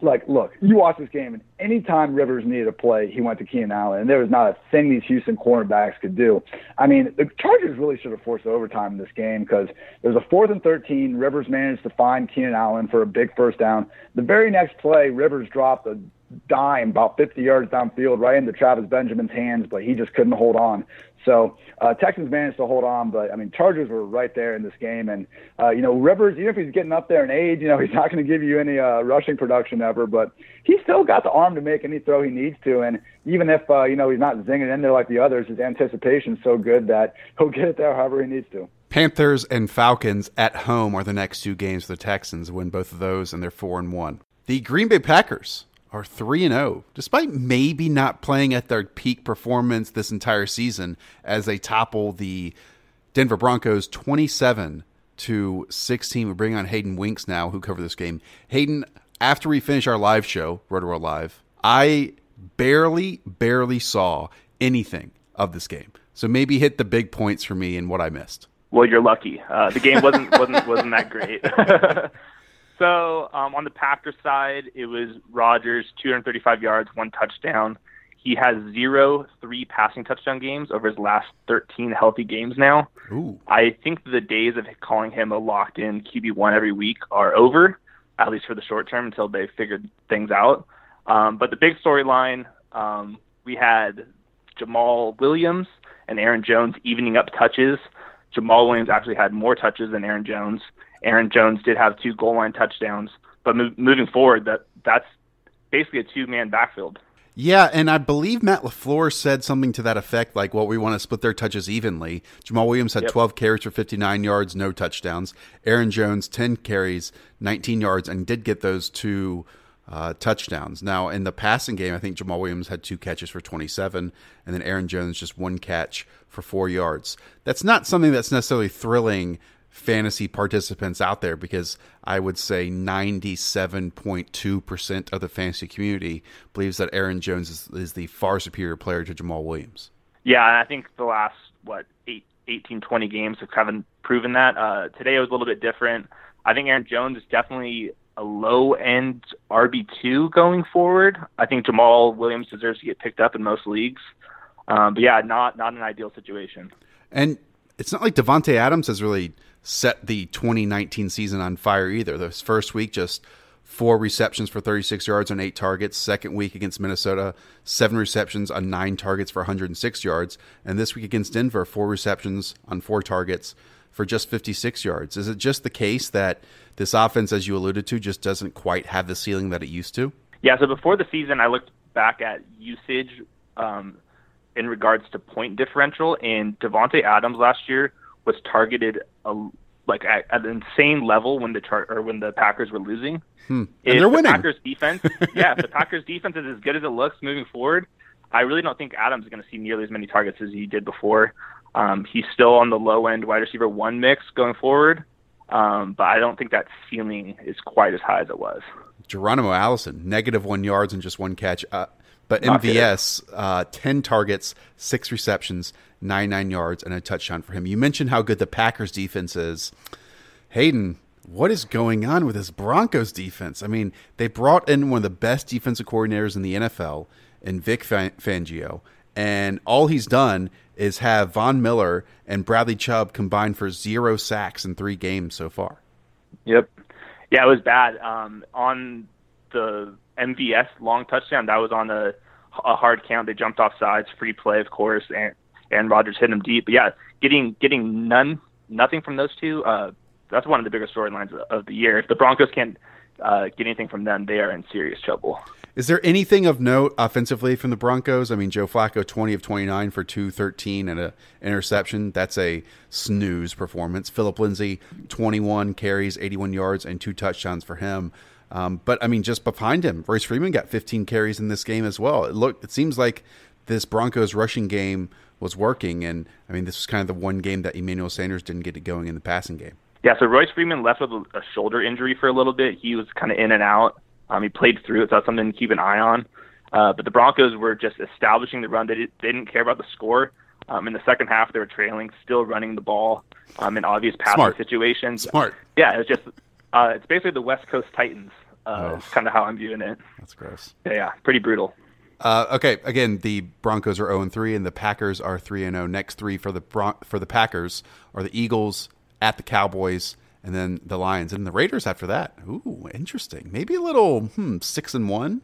like, look, you watch this game, and anytime Rivers needed a play, he went to Keenan Allen, and there was not a thing these Houston cornerbacks could do. I mean, the Chargers really should have forced overtime in this game because there was a fourth and 13. Rivers managed to find Keenan Allen for a big first down. The very next play, Rivers dropped a dime about 50 yards downfield right into Travis Benjamin's hands, but he just couldn't hold on. So uh, Texans managed to hold on, but I mean Chargers were right there in this game, and uh, you know Rivers, even if he's getting up there in age, you know he's not going to give you any uh, rushing production ever, but he's still got the arm to make any throw he needs to, and even if uh, you know he's not zinging in there like the others, his anticipation's so good that he'll get it there however he needs to. Panthers and Falcons at home are the next two games for the Texans. Win both of those, and they're four and one. The Green Bay Packers are 3 and 0 despite maybe not playing at their peak performance this entire season as they topple the Denver Broncos 27 to 16 we bring on Hayden Winks now who cover this game. Hayden after we finish our live show Roto Live I barely barely saw anything of this game. So maybe hit the big points for me and what I missed. Well you're lucky. Uh, the game wasn't wasn't wasn't that great So um, on the Packers side, it was Rodgers, 235 yards, one touchdown. He has zero three passing touchdown games over his last 13 healthy games now. Ooh. I think the days of calling him a locked in QB1 every week are over, at least for the short term until they figured things out. Um, but the big storyline um, we had Jamaal Williams and Aaron Jones evening up touches. Jamaal Williams actually had more touches than Aaron Jones. Aaron Jones did have two goal line touchdowns, but mo- moving forward, that that's basically a two man backfield. Yeah, and I believe Matt LaFleur said something to that effect, like, well, we want to split their touches evenly. Jamaal Williams had yep. 12 carries for 59 yards, no touchdowns. Aaron Jones, 10 carries, 19 yards, and did get those two uh, touchdowns. Now, in the passing game, I think Jamaal Williams had two catches for 27, and then Aaron Jones just one catch for four yards. That's not something that's necessarily thrilling fantasy participants out there because I would say 97.2% of the fantasy community believes that Aaron Jones is, is the far superior player to Jamaal Williams. Yeah, I think the last, what, eight, 18, 20 games have kind of proven that. Uh, today it was a little bit different. I think Aaron Jones is definitely a low end RB2 going forward. I think Jamaal Williams deserves to get picked up in most leagues. Um, but yeah, not not an ideal situation. And it's not like Davante Adams has really set the 2019 season on fire either. This first week, just four receptions for 36 yards on eight targets. Second week against Minnesota, seven receptions on nine targets for 106 yards. And this week against Denver, four receptions on four targets for just 56 yards. Is it just the case that this offense, as you alluded to, just doesn't quite have the ceiling that it used to? Yeah, so before the season, I looked back at usage um, in regards to point differential, and Davante Adams last year was targeted a, like at, at, an insane level when the chart or when the Packers were losing. Hmm. And they're winning. The Packers defense, yeah, the Packers defense is as good as it looks moving forward, I really don't think Adams is going to see nearly as many targets as he did before. Um, he's still on the low end wide receiver one mix going forward, um, but I don't think that ceiling is quite as high as it was. Geronimo Allison, negative one yards and just one catch. Uh, but MVS, uh, 10 targets, six receptions, 99 yards, and a touchdown for him. You mentioned how good the Packers defense is. Hayden, what is going on with this Broncos defense? I mean, they brought in one of the best defensive coordinators in the NFL in Vic Fangio, and all he's done is have Von Miller and Bradley Chubb combined for zero sacks in three games so far. Yep. Yeah, it was bad. Um, on the MVS long touchdown, that was on a a hard count. They jumped off sides, free play, of course, and and Rodgers hit him deep. But yeah, getting getting none, nothing from those two. Uh, that's one of the biggest storylines of the year. If the Broncos can't uh, get anything from them, they are in serious trouble. Is there anything of note offensively from the Broncos? I mean, Joe Flacco, 20 of 29 for 213 and an interception. That's a snooze performance. Philip Lindsay, 21 carries, 81 yards, and two touchdowns for him. Um, but I mean, just behind him, Royce Freeman got 15 carries in this game as well. It look, it seems like this Broncos rushing game was working, and I mean, this was kind of the one game that Emmanuel Sanders didn't get it going in the passing game. Yeah, so Royce Freeman left with a, shoulder injury for a little bit. He was kind of in and out. Um, he played through it, so that's something to keep an eye on. Uh, but the Broncos were just establishing the run. They, did, they didn't care about the score. Um, in the second half, they were trailing, still running the ball um, in obvious passing Smart. situations. Smart. Yeah, it's just uh, it's basically the West Coast Titans. Uh, Oh. Kind of how I'm viewing it. That's gross. Yeah, yeah, pretty brutal. Uh, okay, again, the Broncos are 0 3, and the Packers are 3 0. Next three for the Bron- for the Packers are the Eagles at the Cowboys, and then the Lions, and the Raiders after that. Ooh, interesting. Maybe a little hmm, six and one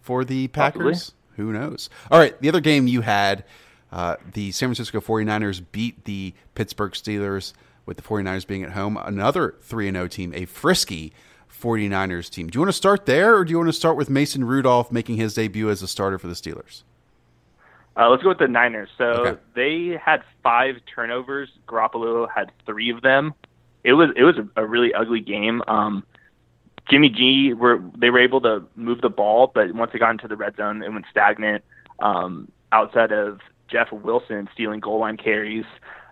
for the Packers. Who knows? All right, the other game you had, uh, the San Francisco 49ers beat the Pittsburgh Steelers, with the 49ers being at home. Another 3 0 team, a frisky 49ers team. Do you want to start there, or do you want to start with Mason Rudolph making his debut as a starter for the Steelers? Uh, let's go with the Niners. So Okay. they had five turnovers. Garoppolo had three of them. It was it was a, a really ugly game. Um, Jimmy G were they were able to move the ball, but once they got into the red zone, it went stagnant. Um, outside of Jeff Wilson stealing goal line carries,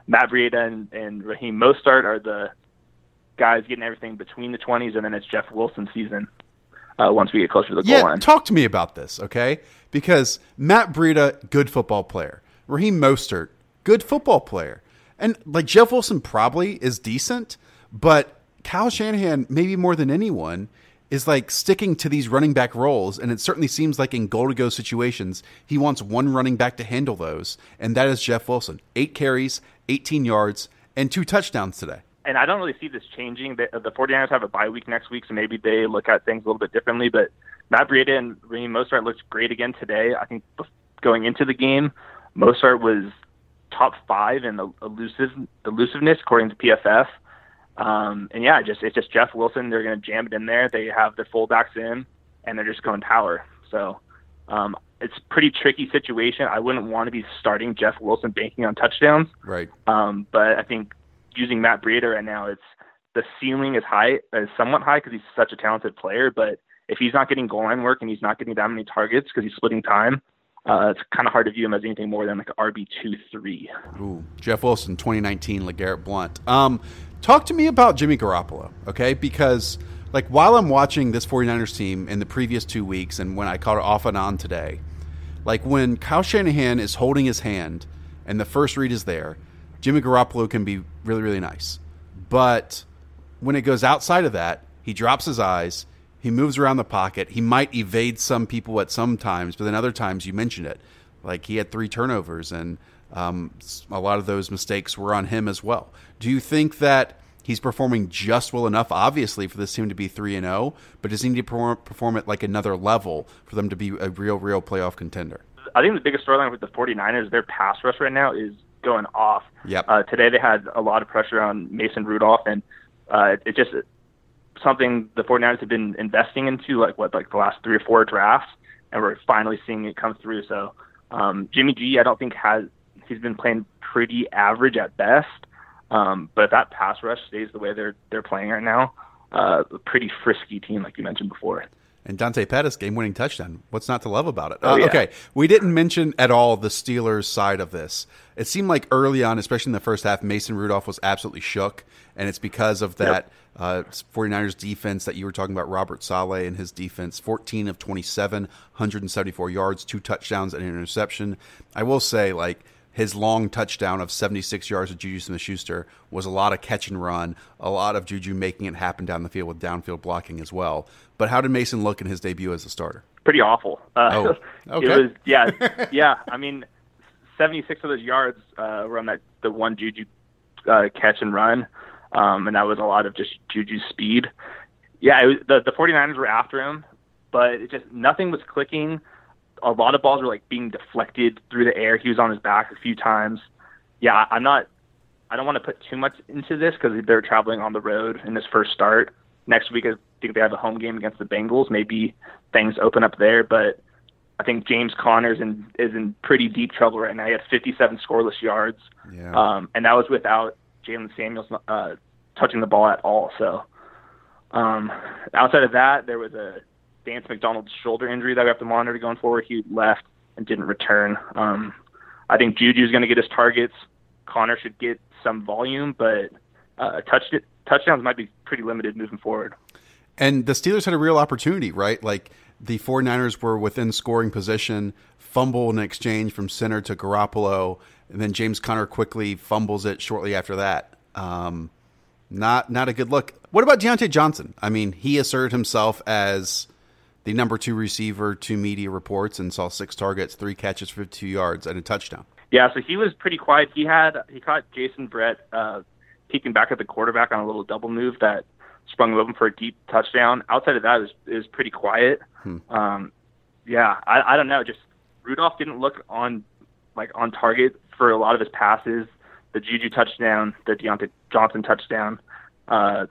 Matt Breida and, and Raheem Mostert are the guys getting everything between the twenties, and then it's Jeff Wilson season. Uh, once we get closer to the goal line. talk to me about this, okay? Because Matt Breida, good football player. Raheem Mostert, good football player. And like Jeff Wilson probably is decent, but Kyle Shanahan, maybe more than anyone, is like sticking to these running back roles. And it certainly seems like in goal to go situations, he wants one running back to handle those. And that is Jeff Wilson. Eight carries, 18 yards, and two touchdowns today. And I don't really see this changing. The, the 49ers have a bye week next week, so maybe they look at things a little bit differently. But Matt Breida and Raheem Mostert looked great again today. I think going into the game, Mostert was top five in the elusive elusiveness according to PFF. Um, and yeah, just it's just Jeff Wilson. They're going to jam it in there. They have their fullbacks in, and they're just going power. So um, it's a pretty tricky situation. I wouldn't want to be starting Jeff Wilson banking on touchdowns. Right. Um, but I think using Matt Breida right now, it's the ceiling is high, is somewhat high because he's such a talented player. But if he's not getting goal line work and he's not getting that many targets because he's splitting time, uh, it's kind of hard to view him as anything more than like RB two three. Ooh, Jeff Wilson, 2019, LeGarrette Blunt. Um, talk to me about Jimmy Garoppolo, okay? Because, like, while I'm watching this 49ers team in the previous two weeks and when I caught it off and on today, like, when Kyle Shanahan is holding his hand and the first read is there, Jimmy Garoppolo can be really, really nice. But when it goes outside of that, he drops his eyes, he moves around the pocket. He might evade some people at some times, but then other times you mentioned it. Like he had three turnovers, and um, a lot of those mistakes were on him as well. Do you think that he's performing just well enough, obviously, for this team to be 3 and 0, but does he need to perform, perform at like another level for them to be a real, real playoff contender? I think the biggest storyline with the 49ers, their pass rush right now is going off. Yep. Uh, today they had a lot of pressure on Mason Rudolph, and uh, it, it just something the 49ers have been investing into, like what, like the last three or four drafts, and we're finally seeing it come through. So um, Jimmy G, I don't think has he's been playing pretty average at best. Um, but if that pass rush stays the way they're they're playing right now, uh, a pretty frisky team, like you mentioned before. And Dante Pettis game winning touchdown. What's not to love about it? Oh, Uh, yeah. Okay, we didn't mention at all the Steelers side of this. It seemed like early on, especially in the first half, Mason Rudolph was absolutely shook, and it's because of that uh, 49ers defense that you were talking about, Robert Saleh and his defense. 14 of 27, 174 yards, two touchdowns, and an interception. I will say, like, his long touchdown of 76 yards with Juju Smith Schuster was a lot of catch and run, a lot of Juju making it happen down the field with downfield blocking as well. But how did Mason look in his debut as a starter? pretty awful. Uh, Oh, okay. It was yeah, yeah. I mean, seventy six of those yards uh, were on that the one Juju uh, catch and run, um, and that was a lot of just Juju's speed. Yeah, it was, the the 49ers were after him, but it just nothing was clicking. A lot of balls were like being deflected through the air. He was on his back a few times. Yeah, I'm not. I don't want to put too much into this because they're traveling on the road in this first start. Next week, I think they have a home game against the Bengals. Maybe things open up there, but I think James Conner's in is in pretty deep trouble right now. He had 57 scoreless yards, Yeah. um, and that was without Jaylen Samuels uh, touching the ball at all. So, um, outside of that, there was a Vance McDonald's shoulder injury that we have to monitor going forward. He left and didn't return. Um, I think Juju's going to get his targets. Conner should get some volume, but uh, touch touchdowns might be pretty limited moving forward. And the Steelers had a real opportunity, right? Like the 49ers were within scoring position, fumble in exchange from center to Garoppolo, and then James Conner quickly fumbles it shortly after that. Um, not not a good look. What about Diontae Johnson? I mean, he asserted himself as the number two receiver to media reports and saw six targets, three catches for two yards, and a touchdown. Yeah, so he was pretty quiet. He had he caught Jason Brett uh, peeking back at the quarterback on a little double move that sprung him open for a deep touchdown. Outside of that, it was, it was pretty quiet. Hmm. Um, yeah, I, I don't know. Just Rudolph didn't look on like on target for a lot of his passes. The Juju touchdown, the Diontae Johnson touchdown, uh,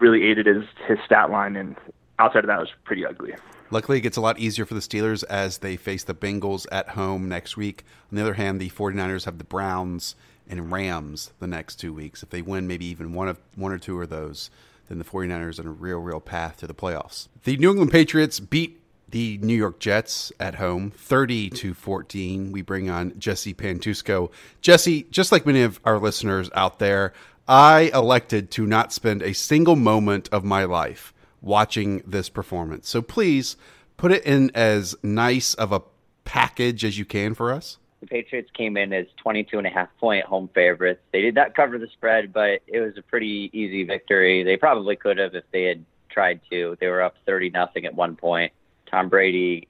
really aided his his stat line, and outside of that, it was pretty ugly. Luckily, it gets a lot easier for the Steelers as they face the Bengals at home next week. On the other hand, the 49ers have the Browns and Rams the next two weeks. If they win maybe even one of one or two of those, then the 49ers are on a real, real path to the playoffs. The New England Patriots beat the New York Jets at home 30 to 14. We bring on Jesse Pantuosco. Jesse, just like many of our listeners out there, I elected to not spend a single moment of my life watching this performance. So please put it in as nice of a package as you can for us. The Patriots came in as 22 and a half point home favorites. They did not cover the spread, but it was a pretty easy victory. They probably could have if they had tried to. They were up 30 nothing at one point. Tom Brady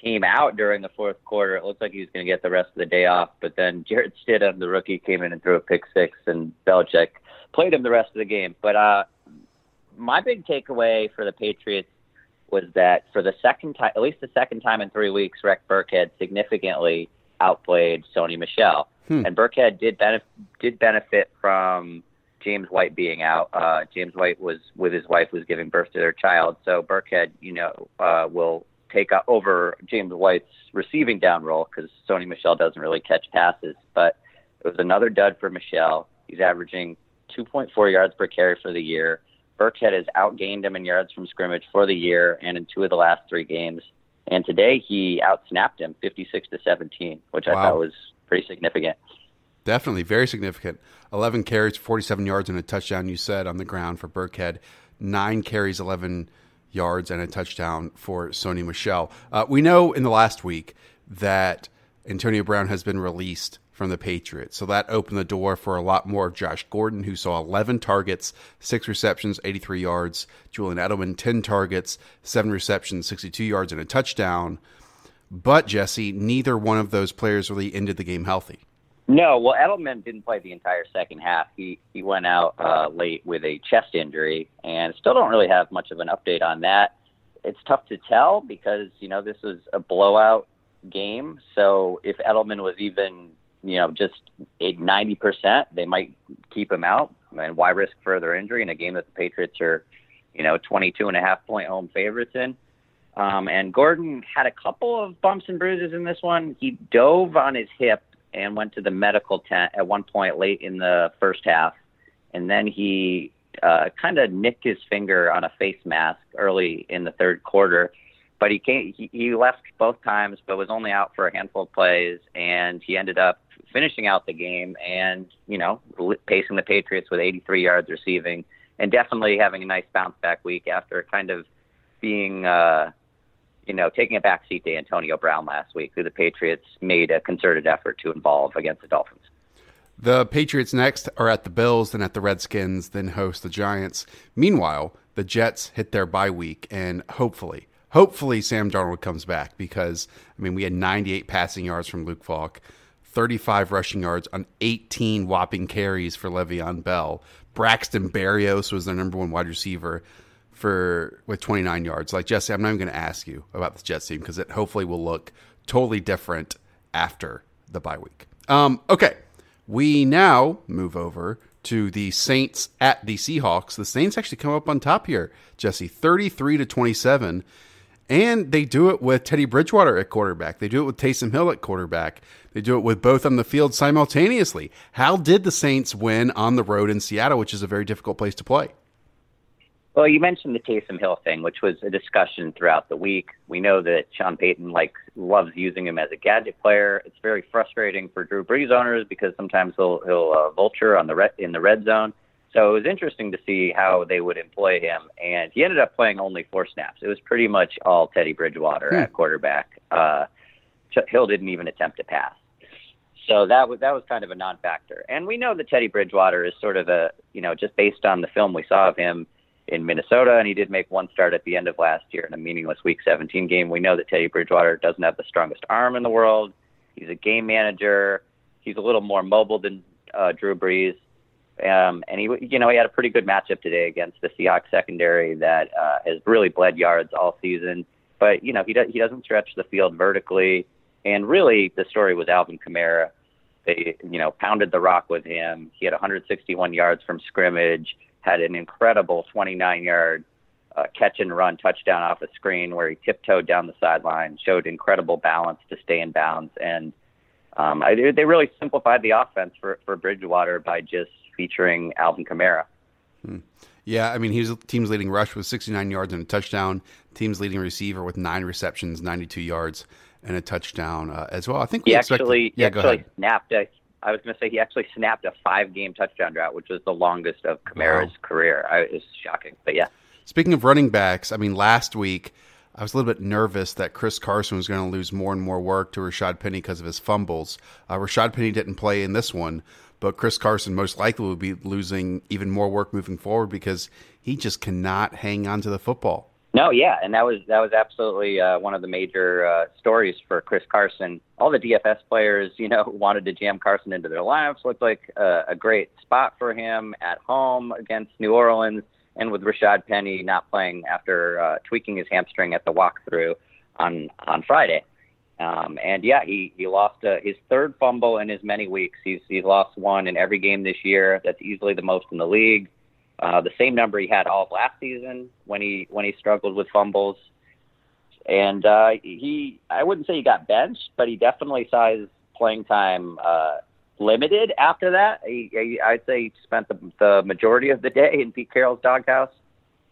came out during the fourth quarter. It looked like he was going to get the rest of the day off, but then Jarrett Stidham, the rookie, came in and threw a pick six, and Belichick played him the rest of the game. But uh, my big takeaway for the Patriots was that for the second time, at least the second time in three weeks, Rex Burkhead significantly outplayed Sony Michel, hmm. and Burkhead did benefit did benefit from James White being out. Uh, James White was with his wife was giving birth to their child, so Burkhead, you know, uh, will take over James White's receiving down role because Sony Michel doesn't really catch passes. But it was another dud for Michel. He's averaging 2.4 yards per carry for the year. Burkhead has outgained him in yards from scrimmage for the year and in two of the last three games. And today he outsnapped him 56 to 17, which wow. I thought was pretty significant. Definitely very significant. 11 carries, 47 yards, and a touchdown, you said, on the ground for Burkhead. Nine carries, 11 yards, and a touchdown for Sony Michel. Uh, we know in the last week that Antonio Brown has been released from the Patriots. So that opened the door for a lot more of Josh Gordon, who saw 11 targets, six receptions, 83 yards. Julian Edelman, 10 targets, seven receptions, 62 yards, and a touchdown. But, Jesse, neither one of those players really ended the game healthy. No, well, Edelman didn't play the entire second half. He he went out uh, late with a chest injury, and still don't really have much of an update on that. It's tough to tell because you know this was a blowout game. So if Edelman was even you know, just at 90%, they might keep him out. I mean, why risk further injury in a game that the Patriots are, you know, 22 and a half point home favorites in? Um, and Gordon had a couple of bumps and bruises in this one. He dove on his hip and went to the medical tent at one point late in the first half. And then he uh, kind of nicked his finger on a face mask early in the third quarter but he came he, he left both times but was only out for a handful of plays and he ended up finishing out the game and you know pacing the patriots with 83 yards receiving and definitely having a nice bounce back week after kind of being uh you know taking a back seat to antonio brown last week who the patriots made a concerted effort to involve against the dolphins the Patriots next are at the Bills, then at the Redskins, then host the Giants. Meanwhile, the Jets hit their bye week, and hopefully, hopefully Sam Darnold comes back because I mean we had 98 passing yards from Luke Falk, 35 rushing yards on 18 whopping carries for Le'Veon Bell. Braxton Berrios was their number one wide receiver for with 29 yards. Like Jesse, I'm not even going to ask you about this Jets team because it hopefully will look totally different after the bye week. Um, okay, we now move over to the Saints at the Seahawks. The Saints actually come up on top here, Jesse, 33 to 27. And they do it with Teddy Bridgewater at quarterback. They do it with Taysom Hill at quarterback. They do it with both on the field simultaneously. How did the Saints win on the road in Seattle, which is a very difficult place to play? Well, you mentioned the Taysom Hill thing, which was a discussion throughout the week. We know that Sean Payton likes loves using him as a gadget player. It's very frustrating for Drew Brees owners because sometimes he'll he'll uh, vulture on the in the red zone. So it was interesting to see how they would employ him, and he ended up playing only four snaps. It was pretty much all Teddy Bridgewater Hmm. at quarterback. Uh, Hill didn't even attempt to pass. So that was that was kind of a non-factor. And we know that Teddy Bridgewater is sort of a you know just based on the film we saw of him in Minnesota, and he did make one start at the end of last year in a meaningless Week 17 game. We know that Teddy Bridgewater doesn't have the strongest arm in the world. He's a game manager. He's a little more mobile than uh, Drew Brees. Um, and he, you know, he had a pretty good matchup today against the Seahawks secondary that uh, has really bled yards all season. But you know, he does, he doesn't stretch the field vertically. And really, the story was Alvin Kamara. They, you know, pounded the rock with him. He had 161 yards from scrimmage. Had an incredible 29-yard uh, catch and run touchdown off a screen where he tiptoed down the sideline. Showed incredible balance to stay in bounds, and um, I, they really simplified the offense for for Bridgewater by just featuring Alvin Kamara. Yeah, I mean, he was team's leading rush with 69 yards and a touchdown. Team's leading receiver with nine receptions, 92 yards and a touchdown uh, as well. I think we He actually, he yeah, go actually snapped a. I was going to say he actually snapped a five-game touchdown drought, which was the longest of Kamara's Wow. career. I, it was shocking, but yeah. Speaking of running backs, I mean, last week I was a little bit nervous that Chris Carson was going to lose more and more work to Rashad Penny because of his fumbles. Uh, Rashad Penny didn't play in this one, but Chris Carson most likely will be losing even more work moving forward because he just cannot hang on to the football. No, yeah, and that was that was absolutely uh, one of the major uh, stories for Chris Carson. All the DFS players, you know, wanted to jam Carson into their lineups. Looked like uh, a great spot for him at home against New Orleans, and with Rashad Penny not playing after uh, tweaking his hamstring at the walkthrough on on Friday. Um, and yeah, he he lost uh, his third fumble in as many weeks. He's he's lost one in every game this year. That's easily the most in the league. Uh, the same number he had all of last season when he when he struggled with fumbles. And uh, he, I wouldn't say he got benched, but he definitely saw his playing time uh, limited after that. He, he, I'd say he spent the, the majority of the day in Pete Carroll's doghouse.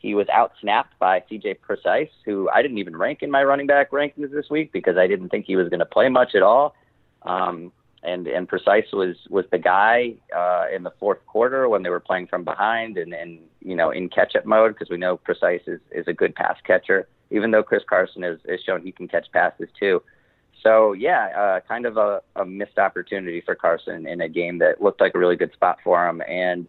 He was out snapped by CJ Prosise, who I didn't even rank in my running back rankings this week because I didn't think he was going to play much at all. Um, and and Prosise was was the guy uh, in the fourth quarter when they were playing from behind and and you know in catch up mode because we know Prosise is is a good pass catcher. Even though Chris Carson has, has shown he can catch passes too. So yeah, uh, kind of a, a missed opportunity for Carson in a game that looked like a really good spot for him. And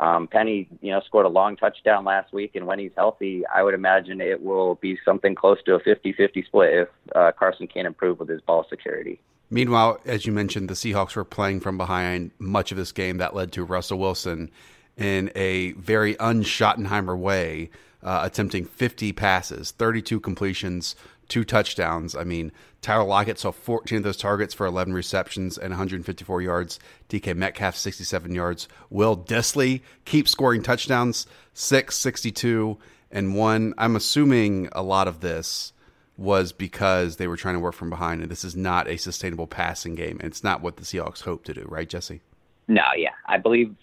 um, Penny, you know, scored a long touchdown last week, and when he's healthy, I would imagine it will be something close to a 50-50 split if uh, Carson can improve with his ball security. Meanwhile, as you mentioned, the Seahawks were playing from behind much of this game. That led to Russell Wilson in a very un-Schottenheimer way, uh, attempting 50 passes, 32 completions, two touchdowns. I mean, Tyler Lockett saw 14 of those targets for 11 receptions and 154 yards. DK Metcalf, 67 yards. Will Dissly keep scoring touchdowns, 6, 62, and one. I'm assuming a lot of this was because they were trying to work from behind, and this is not a sustainable passing game. And it's not what the Seahawks hope to do, right, Jesse? No, yeah, I believe,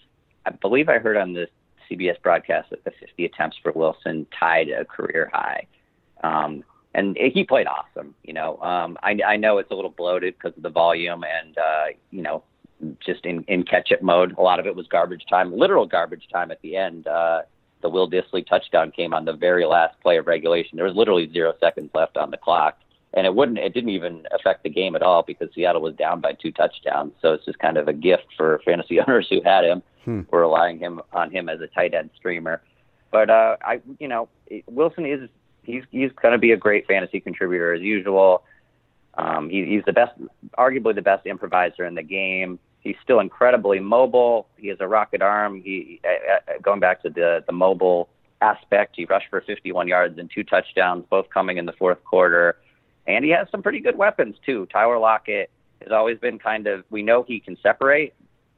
I believe I heard on the CBS broadcast that the 50 attempts for Wilson tied a career high, um, and he played awesome. You know, um, I, I know it's a little bloated because of the volume, and uh, you know, just in in catch up mode. A lot of it was garbage time, literal garbage time at the end. Uh, the Will Dissly touchdown came on the very last play of regulation. There was literally zero seconds left on the clock, and it wouldn't. It didn't even affect the game at all because Seattle was down by two touchdowns. So it's just kind of a gift for fantasy owners who had him. Hmm. Were relying him on him as a tight end streamer. But uh, I, you know, Wilson is he's he's going to be a great fantasy contributor as usual. Um, he, he's the best, arguably the best improviser in the game. He's still incredibly mobile. He has a rocket arm. He uh, going back to the the mobile aspect. He rushed for 51 yards and two touchdowns, both coming in the fourth quarter. And he has some pretty good weapons too. Tyler Lockett has always been kind of. We know he can separate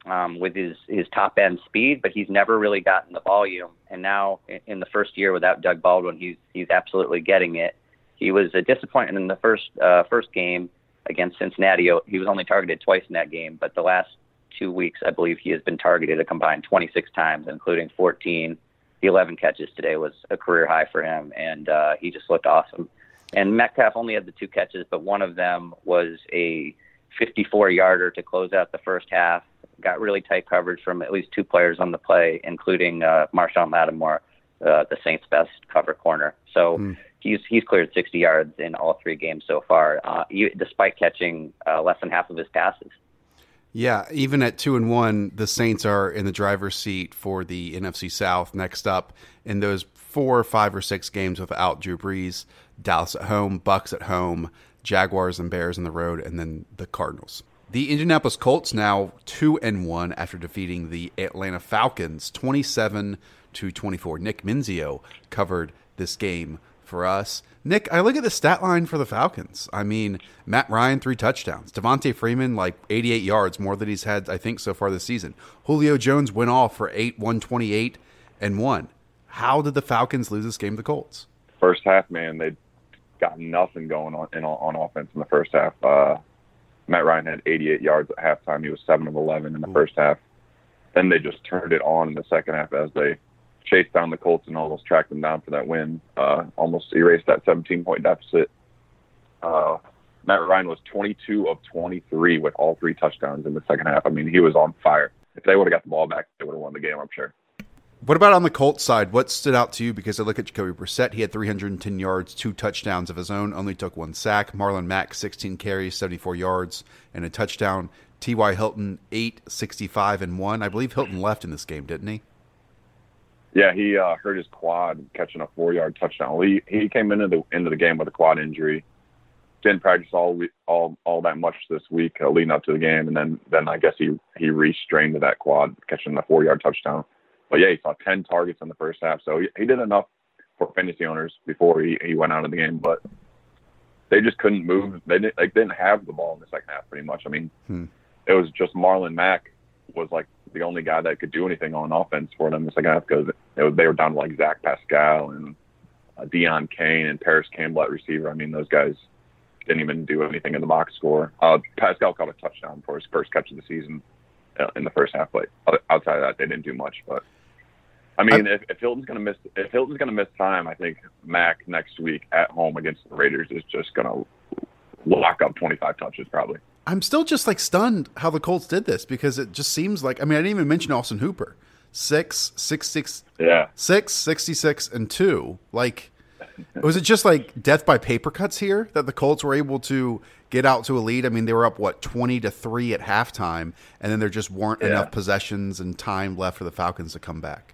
um, with his his top end speed, but he's never really gotten the volume. And now in, the first year without Doug Baldwin, he's he's absolutely getting it. He was a disappointment in the first uh, first game against Cincinnati. He was only targeted twice in that game, but the last two weeks, I believe he has been targeted a combined 26 times, including 14. The 11 catches today was a career high for him, and uh, he just looked awesome. And Metcalf only had the two catches, but one of them was a 54 yarder to close out the first half got really tight coverage from at least two players on the play, including uh, Marshon Lattimore, uh, the Saints' best cover corner. So mm. he's he's cleared 60 yards in all three games so far, uh, despite catching uh, less than half of his passes. Yeah, even at two and one, the Saints are in the driver's seat for the NFC South. Next up in those four, five, or six games without Drew Brees, Dallas at home, Bucs at home, Jaguars and Bears on the road, and then the Cardinals. The Indianapolis Colts now two and one after defeating the Atlanta Falcons twenty seven to twenty four. Nick Mensio covered this game for us. Nick, I look at the stat line for the Falcons. I mean, Matt Ryan three touchdowns, Devonta Freeman like eighty eight yards, more than he's had I think so far this season. Julio Jones went off for eight one twenty eight and one. How did the Falcons lose this game to the Colts? First half, man, they got nothing going on in, on offense in the first half. Uh, Matt Ryan had 88 yards at halftime. He was seven of 11 in the first half. Then they just turned it on in the second half as they chased down the Colts and almost tracked them down for that win. Uh, almost erased that 17 point deficit. Uh, Matt Ryan was 22 of 23 with all three touchdowns in the second half. I mean, he was on fire. If they would have got the ball back, they would have won the game. I'm sure. What about on the Colts side? What stood out to you? Because I look at Jacoby Brissett, he had 310 yards, two touchdowns of his own, only took one sack. Marlon Mack, 16 carries, 74 yards, and a touchdown. T.Y. Hilton, 8, 65, and 1. I believe Hilton left in this game, didn't he? Yeah, he uh, hurt his quad catching a four-yard touchdown. He he came into the into the game with a quad injury. Didn't practice all all all that much this week uh, leading up to the game, and then then I guess he he restrained that quad catching the four-yard touchdown. But yeah, he saw 10 targets in the first half. So he, he did enough for fantasy owners before he, he went out of the game. But they just couldn't move. They didn't, like, didn't have the ball in the second half pretty much. I mean, hmm. it was just Marlon Mack was like the only guy that could do anything on offense for them in the second half because they were down to like Zach Pascal and uh, Deon Cain and Parris Campbell at receiver. I mean, those guys didn't even do anything in the box score. Uh, Pascal caught a touchdown for his first catch of the season uh, in the first half, but outside of that, they didn't do much. But I mean, if, if Hilton's going to miss if Hilton's going to miss time, I think Mack next week at home against the Raiders is just going to lock up 25 touches probably. I'm still just like stunned how the Colts did this because it just seems like I mean I didn't even mention Austin Hooper. Six, six, six, yeah, six, 66, and two. Like, was it just like death by paper cuts here that the Colts were able to get out to a lead? I mean, they were up what twenty to three at halftime, and then there just weren't yeah. enough possessions and time left for the Falcons to come back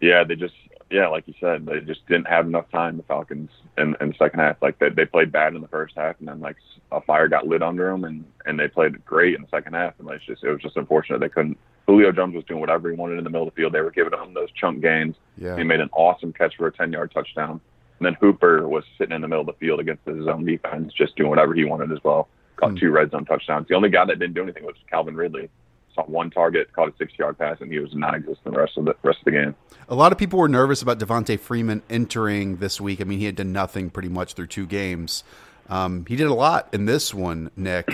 yeah, they just yeah, like you said, they just didn't have enough time. The Falcons in, in the second half, like they they played bad in the first half, and then like a fire got lit under them, and and they played great in the second half. And it's just it was just unfortunate they couldn't. Julio Jones was doing whatever he wanted in the middle of the field. They were giving him those chunk gains. Yeah. He made an awesome catch for a ten yard touchdown. And then Hooper was sitting in the middle of the field against his zone defense, just doing whatever he wanted as well. Caught hmm. two red zone touchdowns. The only guy that didn't do anything was Calvin Ridley saw one target, caught a six-yard pass, and he was non-existent the rest of the rest of the game. A lot of people were nervous about Devonta Freeman entering this week. I mean, he had done nothing pretty much through two games. Um, he did a lot in this one, Nick.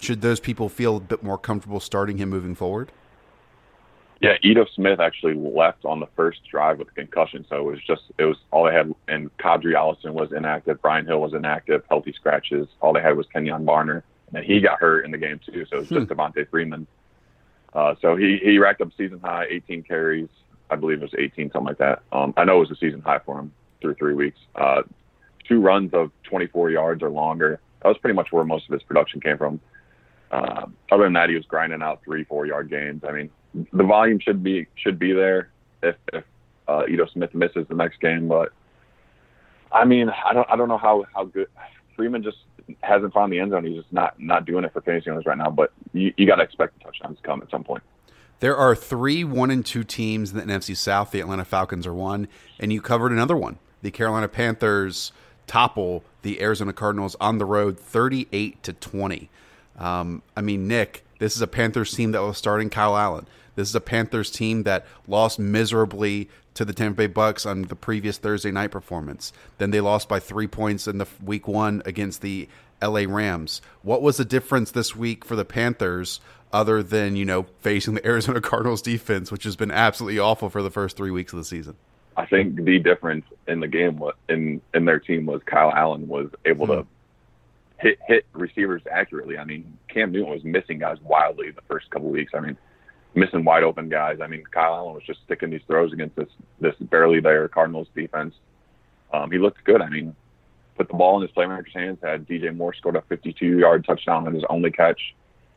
Should those people feel a bit more comfortable starting him moving forward? Yeah, Ito Smith actually left on the first drive with a concussion, so it was just it was all they had. And Qadree Ollison was inactive, Brian Hill was inactive, healthy scratches. All they had was Kenjon Barner, and he got hurt in the game too. So it was just hmm. Devonta Freeman. Uh, so he, he racked up season high 18 carries. I believe it was 18, something like that. Um, I know it was a season high for him through three weeks. Uh, two runs of 24 yards or longer. That was pretty much where most of his production came from. Uh, other than that, he was grinding out three, four yard gains. I mean, the volume should be should be there if if uh, Ito Smith misses the next game. But I mean, I don't I don't know how how good Freeman just hasn't found the end zone. He's just not not doing it for fantasy owners right now. But you, you got to expect the touchdowns to come at some point. There are three one and two teams in the NFC South. The Atlanta Falcons are one, and you covered another one. The Carolina Panthers topple the Arizona Cardinals on the road, thirty-eight to twenty. Um, I mean, Nick, this is a Panthers team that was starting Kyle Allen. This is a Panthers team that lost miserably to the Tampa Bay Bucs on the previous Thursday night performance. Then they lost by three points in the week one against the LA Rams. What was the difference this week for the Panthers other than, you know, facing the Arizona Cardinals defense, which has been absolutely awful for the first three weeks of the season? I think the difference in the game in in their team was Kyle Allen was able mm-hmm. to hit hit receivers accurately. I mean, Cam Newton was missing guys wildly the first couple weeks. I mean, missing wide open guys. I mean, Kyle Allen was just sticking these throws against this this barely there Cardinals defense. Um, he looked good. I mean, put the ball in his playmaker's hands. Had DJ Moore scored a 52-yard touchdown on his only catch.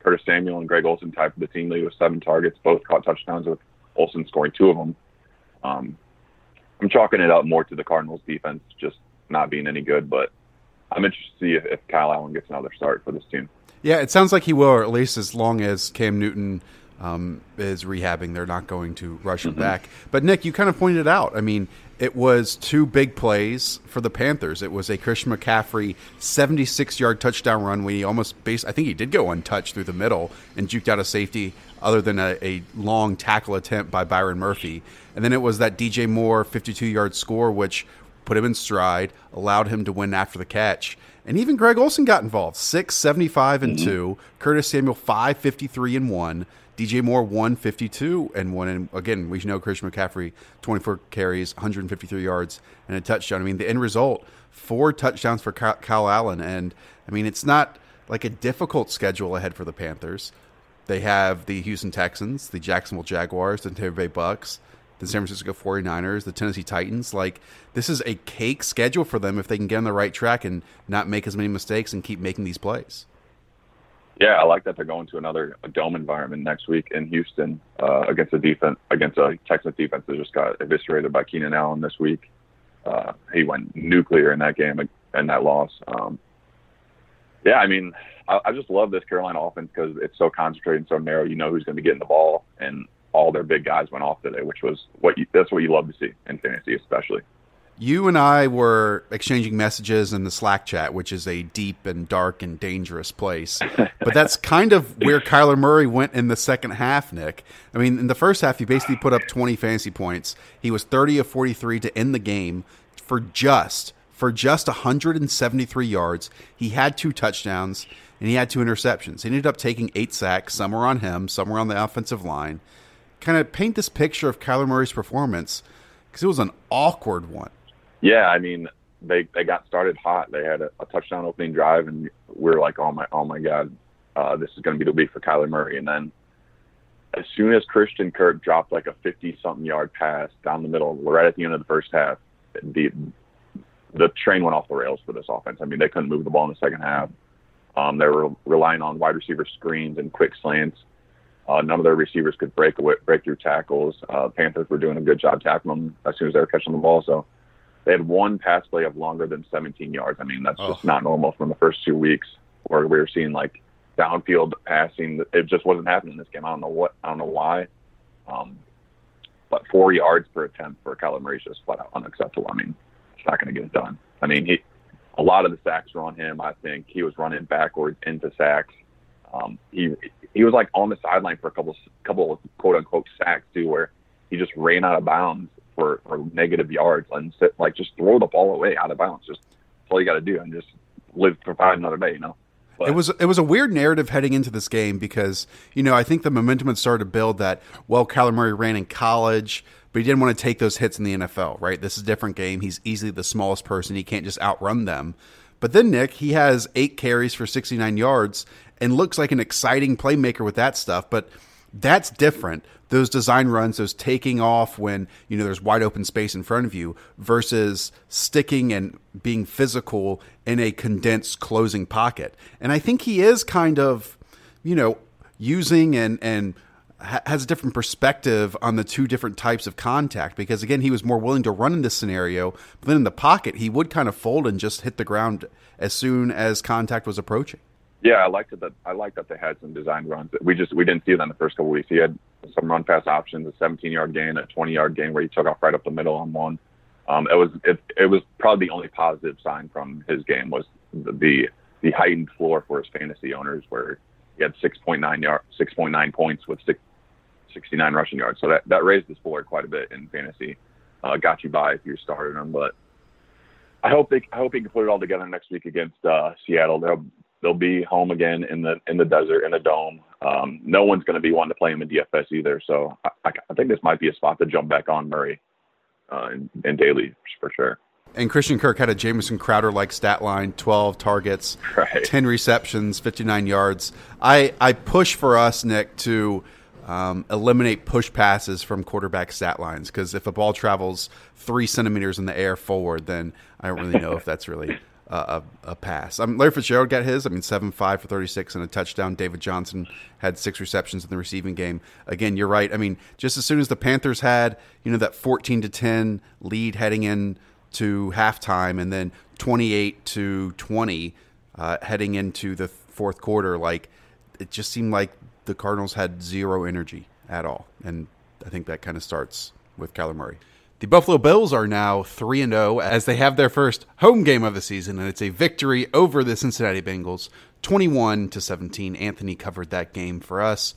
Curtis Samuel and Greg Olsen tied for the team lead with seven targets. Both caught touchdowns with Olsen scoring two of them. Um, I'm chalking it up more to the Cardinals defense just not being any good, but I'm interested to see if, if Kyle Allen gets another start for this team. Yeah, it sounds like he will, or at least as long as Cam Newton um, is rehabbing, they're not going to rush him mm-hmm. back. But Nick, you kind of pointed out. I mean, it was two big plays for the Panthers. It was a Christian McCaffrey 76 yard touchdown run he almost based, I think he did go untouched through the middle and juked out a safety, other than a, a long tackle attempt by Byron Murphy. And then it was that DJ Moore 52 yard score, which put him in stride, allowed him to win after the catch. And even Greg Olsen got involved. 675 and mm-hmm. 2. Curtis Samuel 553 and 1. DJ Moore 152 and 1. And again, we know Christian McCaffrey 24 carries, 153 yards, and a touchdown. I mean, the end result, four touchdowns for Kyle Allen. And I mean, it's not like a difficult schedule ahead for the Panthers. They have the Houston Texans, the Jacksonville Jaguars, the Tampa Bay Bucs, the San Francisco 49ers, the Tennessee Titans. Like, this is a cake schedule for them if they can get on the right track and not make as many mistakes and keep making these plays. Yeah, I like that they're going to another dome environment next week in Houston uh, against a defense against a Texas defense that just got eviscerated by Keenan Allen this week. Uh, he went nuclear in that game and that loss. Um, yeah, I mean, I, I just love this Carolina offense because it's so concentrated and so narrow. You know who's going to be getting the ball, and all their big guys went off today, which was what you, that's what you love to see in fantasy, especially. You and I were exchanging messages in the Slack chat, which is a deep and dark and dangerous place. but that's kind of where Kyler Murray went in the second half, Nick. I mean, in the first half, he basically put up 20 fantasy points. He was 30 of 43 to end the game for just for just 173 yards. He had two touchdowns and he had two interceptions. He ended up taking eight sacks. Some were on him, some were on the offensive line kind of paint this picture of Kyler Murray's performance because it was an awkward one. Yeah, I mean they they got started hot. They had a, a touchdown opening drive, and we are like, oh my oh my god, uh, this is going to be the week for Kyler Murray. And then as soon as Christian Kirk dropped like a fifty something yard pass down the middle, right at the end of the first half, the the train went off the rails for this offense. I mean, they couldn't move the ball in the second half. Um, they were relying on wide receiver screens and quick slants uh, none of their receivers could break away, break through tackles. Uh, Panthers were doing a good job tackling them as soon as they were catching the ball. So they had one pass play of longer than 17 yards. I mean, that's oh. just not normal from the first two weeks where we were seeing like downfield passing. It just wasn't happening in this game. I don't know what, I don't know why. Um, but four yards per attempt for Kyler Murray is just flat out unacceptable. I mean, it's not going to get it done. I mean, he, a lot of the sacks were on him. I think he was running backwards into sacks. Um, he he was like on the sideline for a couple couple of quote unquote sacks too, where he just ran out of bounds for, for negative yards and sit, like just throw the ball away out of bounds. Just that's all you got to do and just live provide another day, you know. But, it was it was a weird narrative heading into this game because you know I think the momentum had started to build that well Kyler Murray ran in college but he didn't want to take those hits in the NFL right this is a different game he's easily the smallest person he can't just outrun them but then Nick he has eight carries for 69 yards and looks like an exciting playmaker with that stuff. But that's different. Those design runs, those taking off when you know there's wide open space in front of you, versus sticking and being physical in a condensed closing pocket. And I think he is kind of, you know, using and and has a different perspective on the two different types of contact because again he was more willing to run in this scenario but then in the pocket he would kind of fold and just hit the ground as soon as contact was approaching yeah, I liked that I liked that they had some design runs. We just we didn't see them the first couple of weeks. He had some run pass options, a 17 yard gain, a 20 yard gain where he took off right up the middle on one. Um, it was it, it was probably the only positive sign from his game was the the, the heightened floor for his fantasy owners where he had 6.9 yard 6.9 points with six, 69 rushing yards. So that that raised his floor quite a bit in fantasy. Uh, got you by if you're starting him, but I hope they I hope he can put it all together next week against uh, Seattle. They'll they'll be home again in the in the desert in the dome. Um, no one's going to be wanting to play him in DFS either. So I, I, think this might be a spot to jump back on Murray uh, in, in daily for sure. And Christian Kirk had a Jamison Crowder like stat line 12 targets, Right. 10 receptions, 59 yards. I, I push for us, Nick, to um, eliminate push passes from quarterback stat lines because if a ball travels three centimeters in the air forward, then I don't really know if that's really a, a, a pass. Um, Larry Fitzgerald got his. I mean, 7 5 for 36 and a touchdown. David Johnson had six receptions in the receiving game. Again, you're right. I mean, just as soon as the Panthers had, you know, that 14 to 10 lead heading in to halftime and then 28 to 20 uh, heading into the fourth quarter, like it just seemed like the Cardinals had zero energy at all. And I think that kind of starts with Kyler Murray. The Buffalo Bills are now 3 and 0 as they have their first home game of the season and it's a victory over the Cincinnati Bengals 21 to 17. Anthony covered that game for us.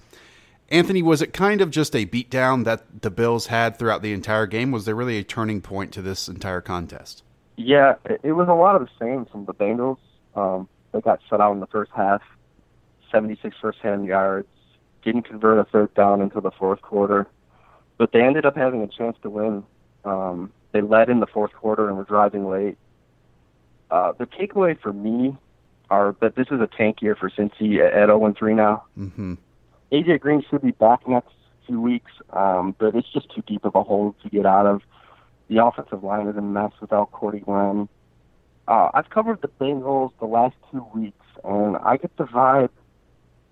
Anthony, was it kind of just a beatdown that the Bills had throughout the entire game? Was there really a turning point to this entire contest? Yeah, it, was a lot of the same from the Bengals. Um, they got shut out in the first half, 76 first hand yards, didn't convert a third down until the fourth quarter, but they ended up having a chance to win. Um, they led in the fourth quarter and were driving late. Uh, the takeaway for me are that this is a tank year for Cincy at 0-3 now. Mm-hmm. AJ Green should be back next few weeks, um, but it's just too deep of a hole to get out of. The offensive line is a mess without Cordy Glenn. Uh, I've covered the Bengals the last two weeks, and I get the vibe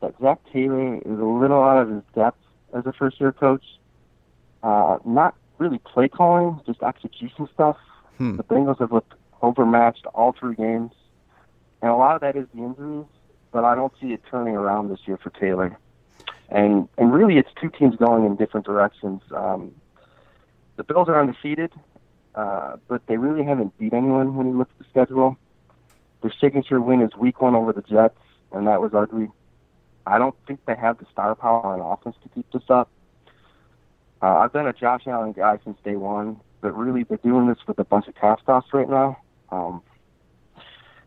that Zac Taylor is a little out of his depth as a first-year coach. Uh, not really play calling, just execution stuff. Hmm. The Bengals have looked overmatched all three games, and a lot of that is the injuries. But I don't see it turning around this year for Taylor. And and really, it's two teams going in different directions. Um, the Bills are undefeated, uh, but they really haven't beat anyone when you look at the schedule. Their signature win is Week One over the Jets, and that was ugly. I don't think they have the star power on offense to keep this up. Uh, I've been a Josh Allen guy since day one, but really they're doing this with a bunch of cast-offs right now. Um,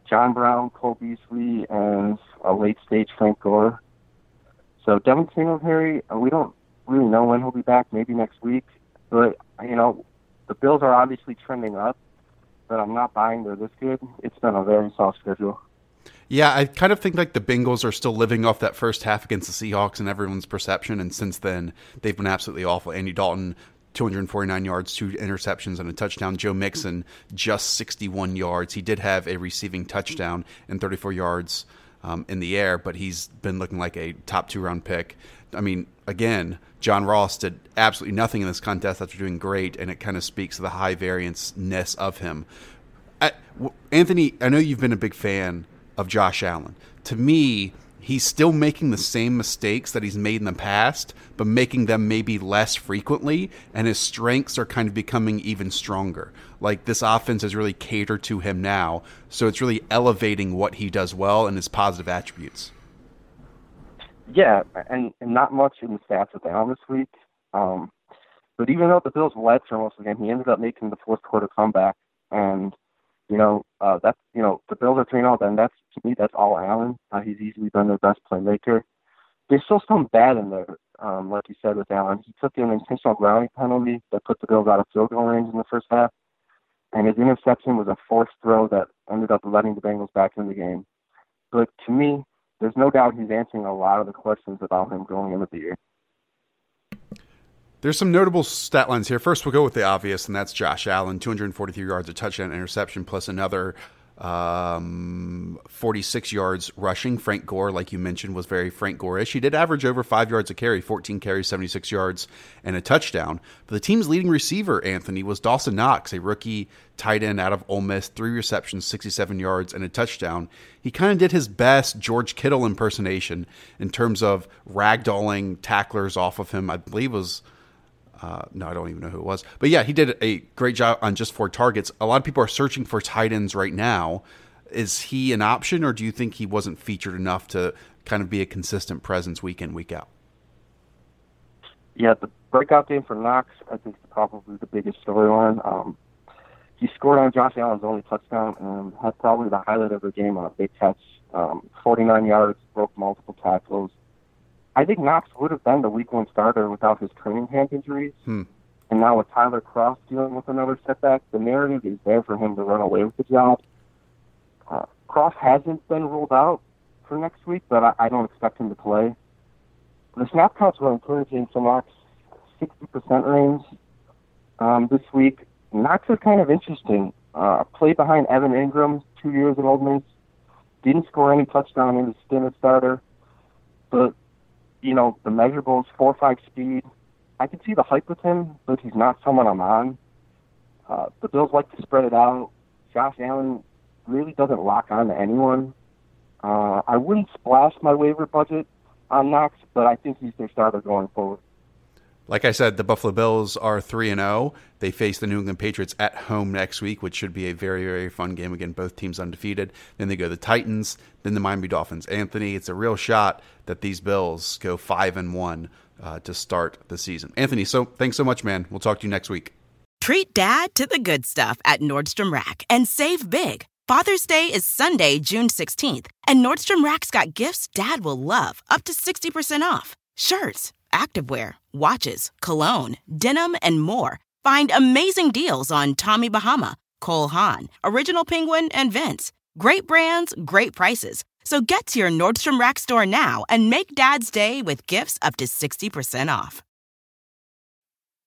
John Brown, Cole Beasley, and a late-stage Frank Gore. So Devin Singletary, uh, we don't really know when he'll be back. Maybe next week. But you know, the Bills are obviously trending up, but I'm not buying they're this good. It's been a very soft schedule. Yeah, I kind of think like the Bengals are still living off that first half against the Seahawks and everyone's perception, and since then they've been absolutely awful. Andy Dalton, 249 yards, two interceptions, and a touchdown. Joe Mixon, just 61 yards. He did have a receiving touchdown and 34 yards um, in the air, but he's been looking like a top two round pick. I mean, again, John Ross did absolutely nothing in this contest after doing great, and it kind of speaks to the high variance ness of him. I, Anthony, I know you've been a big fan of Josh Allen. To me, he's still making the same mistakes that he's made in the past, but making them maybe less frequently, and his strengths are kind of becoming even stronger. Like this offense is really catered to him now, so it's really elevating what he does well and his positive attributes. Yeah, and, and not much in the stats with Allen this week. Um, but even though the Bills led for most of the game, he ended up making the fourth quarter comeback. And, you know, uh, that's, you know, the Bills are 3 0, then that's, to me, that's all Allen. Uh, he's easily been their best playmaker. There's still some bad in there, um, like you said with Allen. He took an intentional grounding penalty that put the Bills out of field goal range in the first half. And his interception was a forced throw that ended up letting the Bengals back in the game. But to me, there's no doubt he's answering a lot of the questions about him going into the year. There's some notable stat lines here. First, we'll go with the obvious, and that's Josh Allen, 243 yards, a touchdown, interception, plus another um, 46 yards rushing. Frank Gore, like you mentioned, was very Frank Gore-ish. He did average over five yards a carry, 14 carries, 76 yards, and a touchdown. But the team's leading receiver, Anthony, was Dawson Knox, a rookie tight end out of Ole Miss, three receptions, 67 yards, and a touchdown. He kind of did his best George Kittle impersonation in terms of ragdolling tacklers off of him. I believe was uh, no, I don't even know who it was. But yeah, he did a great job on just four targets. A lot of people are searching for tight ends right now. Is he an option, or do you think he wasn't featured enough to kind of be a consistent presence week in, week out? Yeah, the breakout game for Knox, I think, is probably the biggest storyline. Um, he scored on Josh Allen's only touchdown and had probably the highlight of the game on a big catch. Um, 49 yards, broke multiple tackles. I think Knox would have been the week one starter without his training camp injuries. Hmm. And now with Tyler Kroft dealing with another setback, the narrative is there for him to run away with the job. Uh, Kroft hasn't been ruled out for next week, but I, I don't expect him to play. The snap counts were encouraging for Knox, 60% range um, this week. Knox is kind of interesting. Uh, played behind Evan Engram two years at Ole Miss. Didn't score any touchdown in his stint as starter. But, you know, the measurables, four or five speed. I can see the hype with him, but he's not someone I'm on. Uh, the Bills like to spread it out. Josh Allen really doesn't lock on to anyone. Uh, I wouldn't splash my waiver budget on Knox, but I think he's their starter going forward. Like I said, the Buffalo Bills are 3 and 0. They face the New England Patriots at home next week, which should be a very very fun game again, both teams undefeated. Then they go the Titans, then the Miami Dolphins. Anthony, it's a real shot that these Bills go 5 and 1 uh, to start the season. Anthony, so thanks so much, man. We'll talk to you next week. Treat dad to the good stuff at Nordstrom Rack and save big. Father's Day is Sunday, June 16th, and Nordstrom Rack's got gifts dad will love, up to 60% off. Shirts, activewear, watches, cologne, denim, and more. Find amazing deals on Tommy Bahama, Cole Haan, Original Penguin, and Vince. Great brands, great prices. So get to your Nordstrom Rack store now and make dad's day with gifts up to 60% off.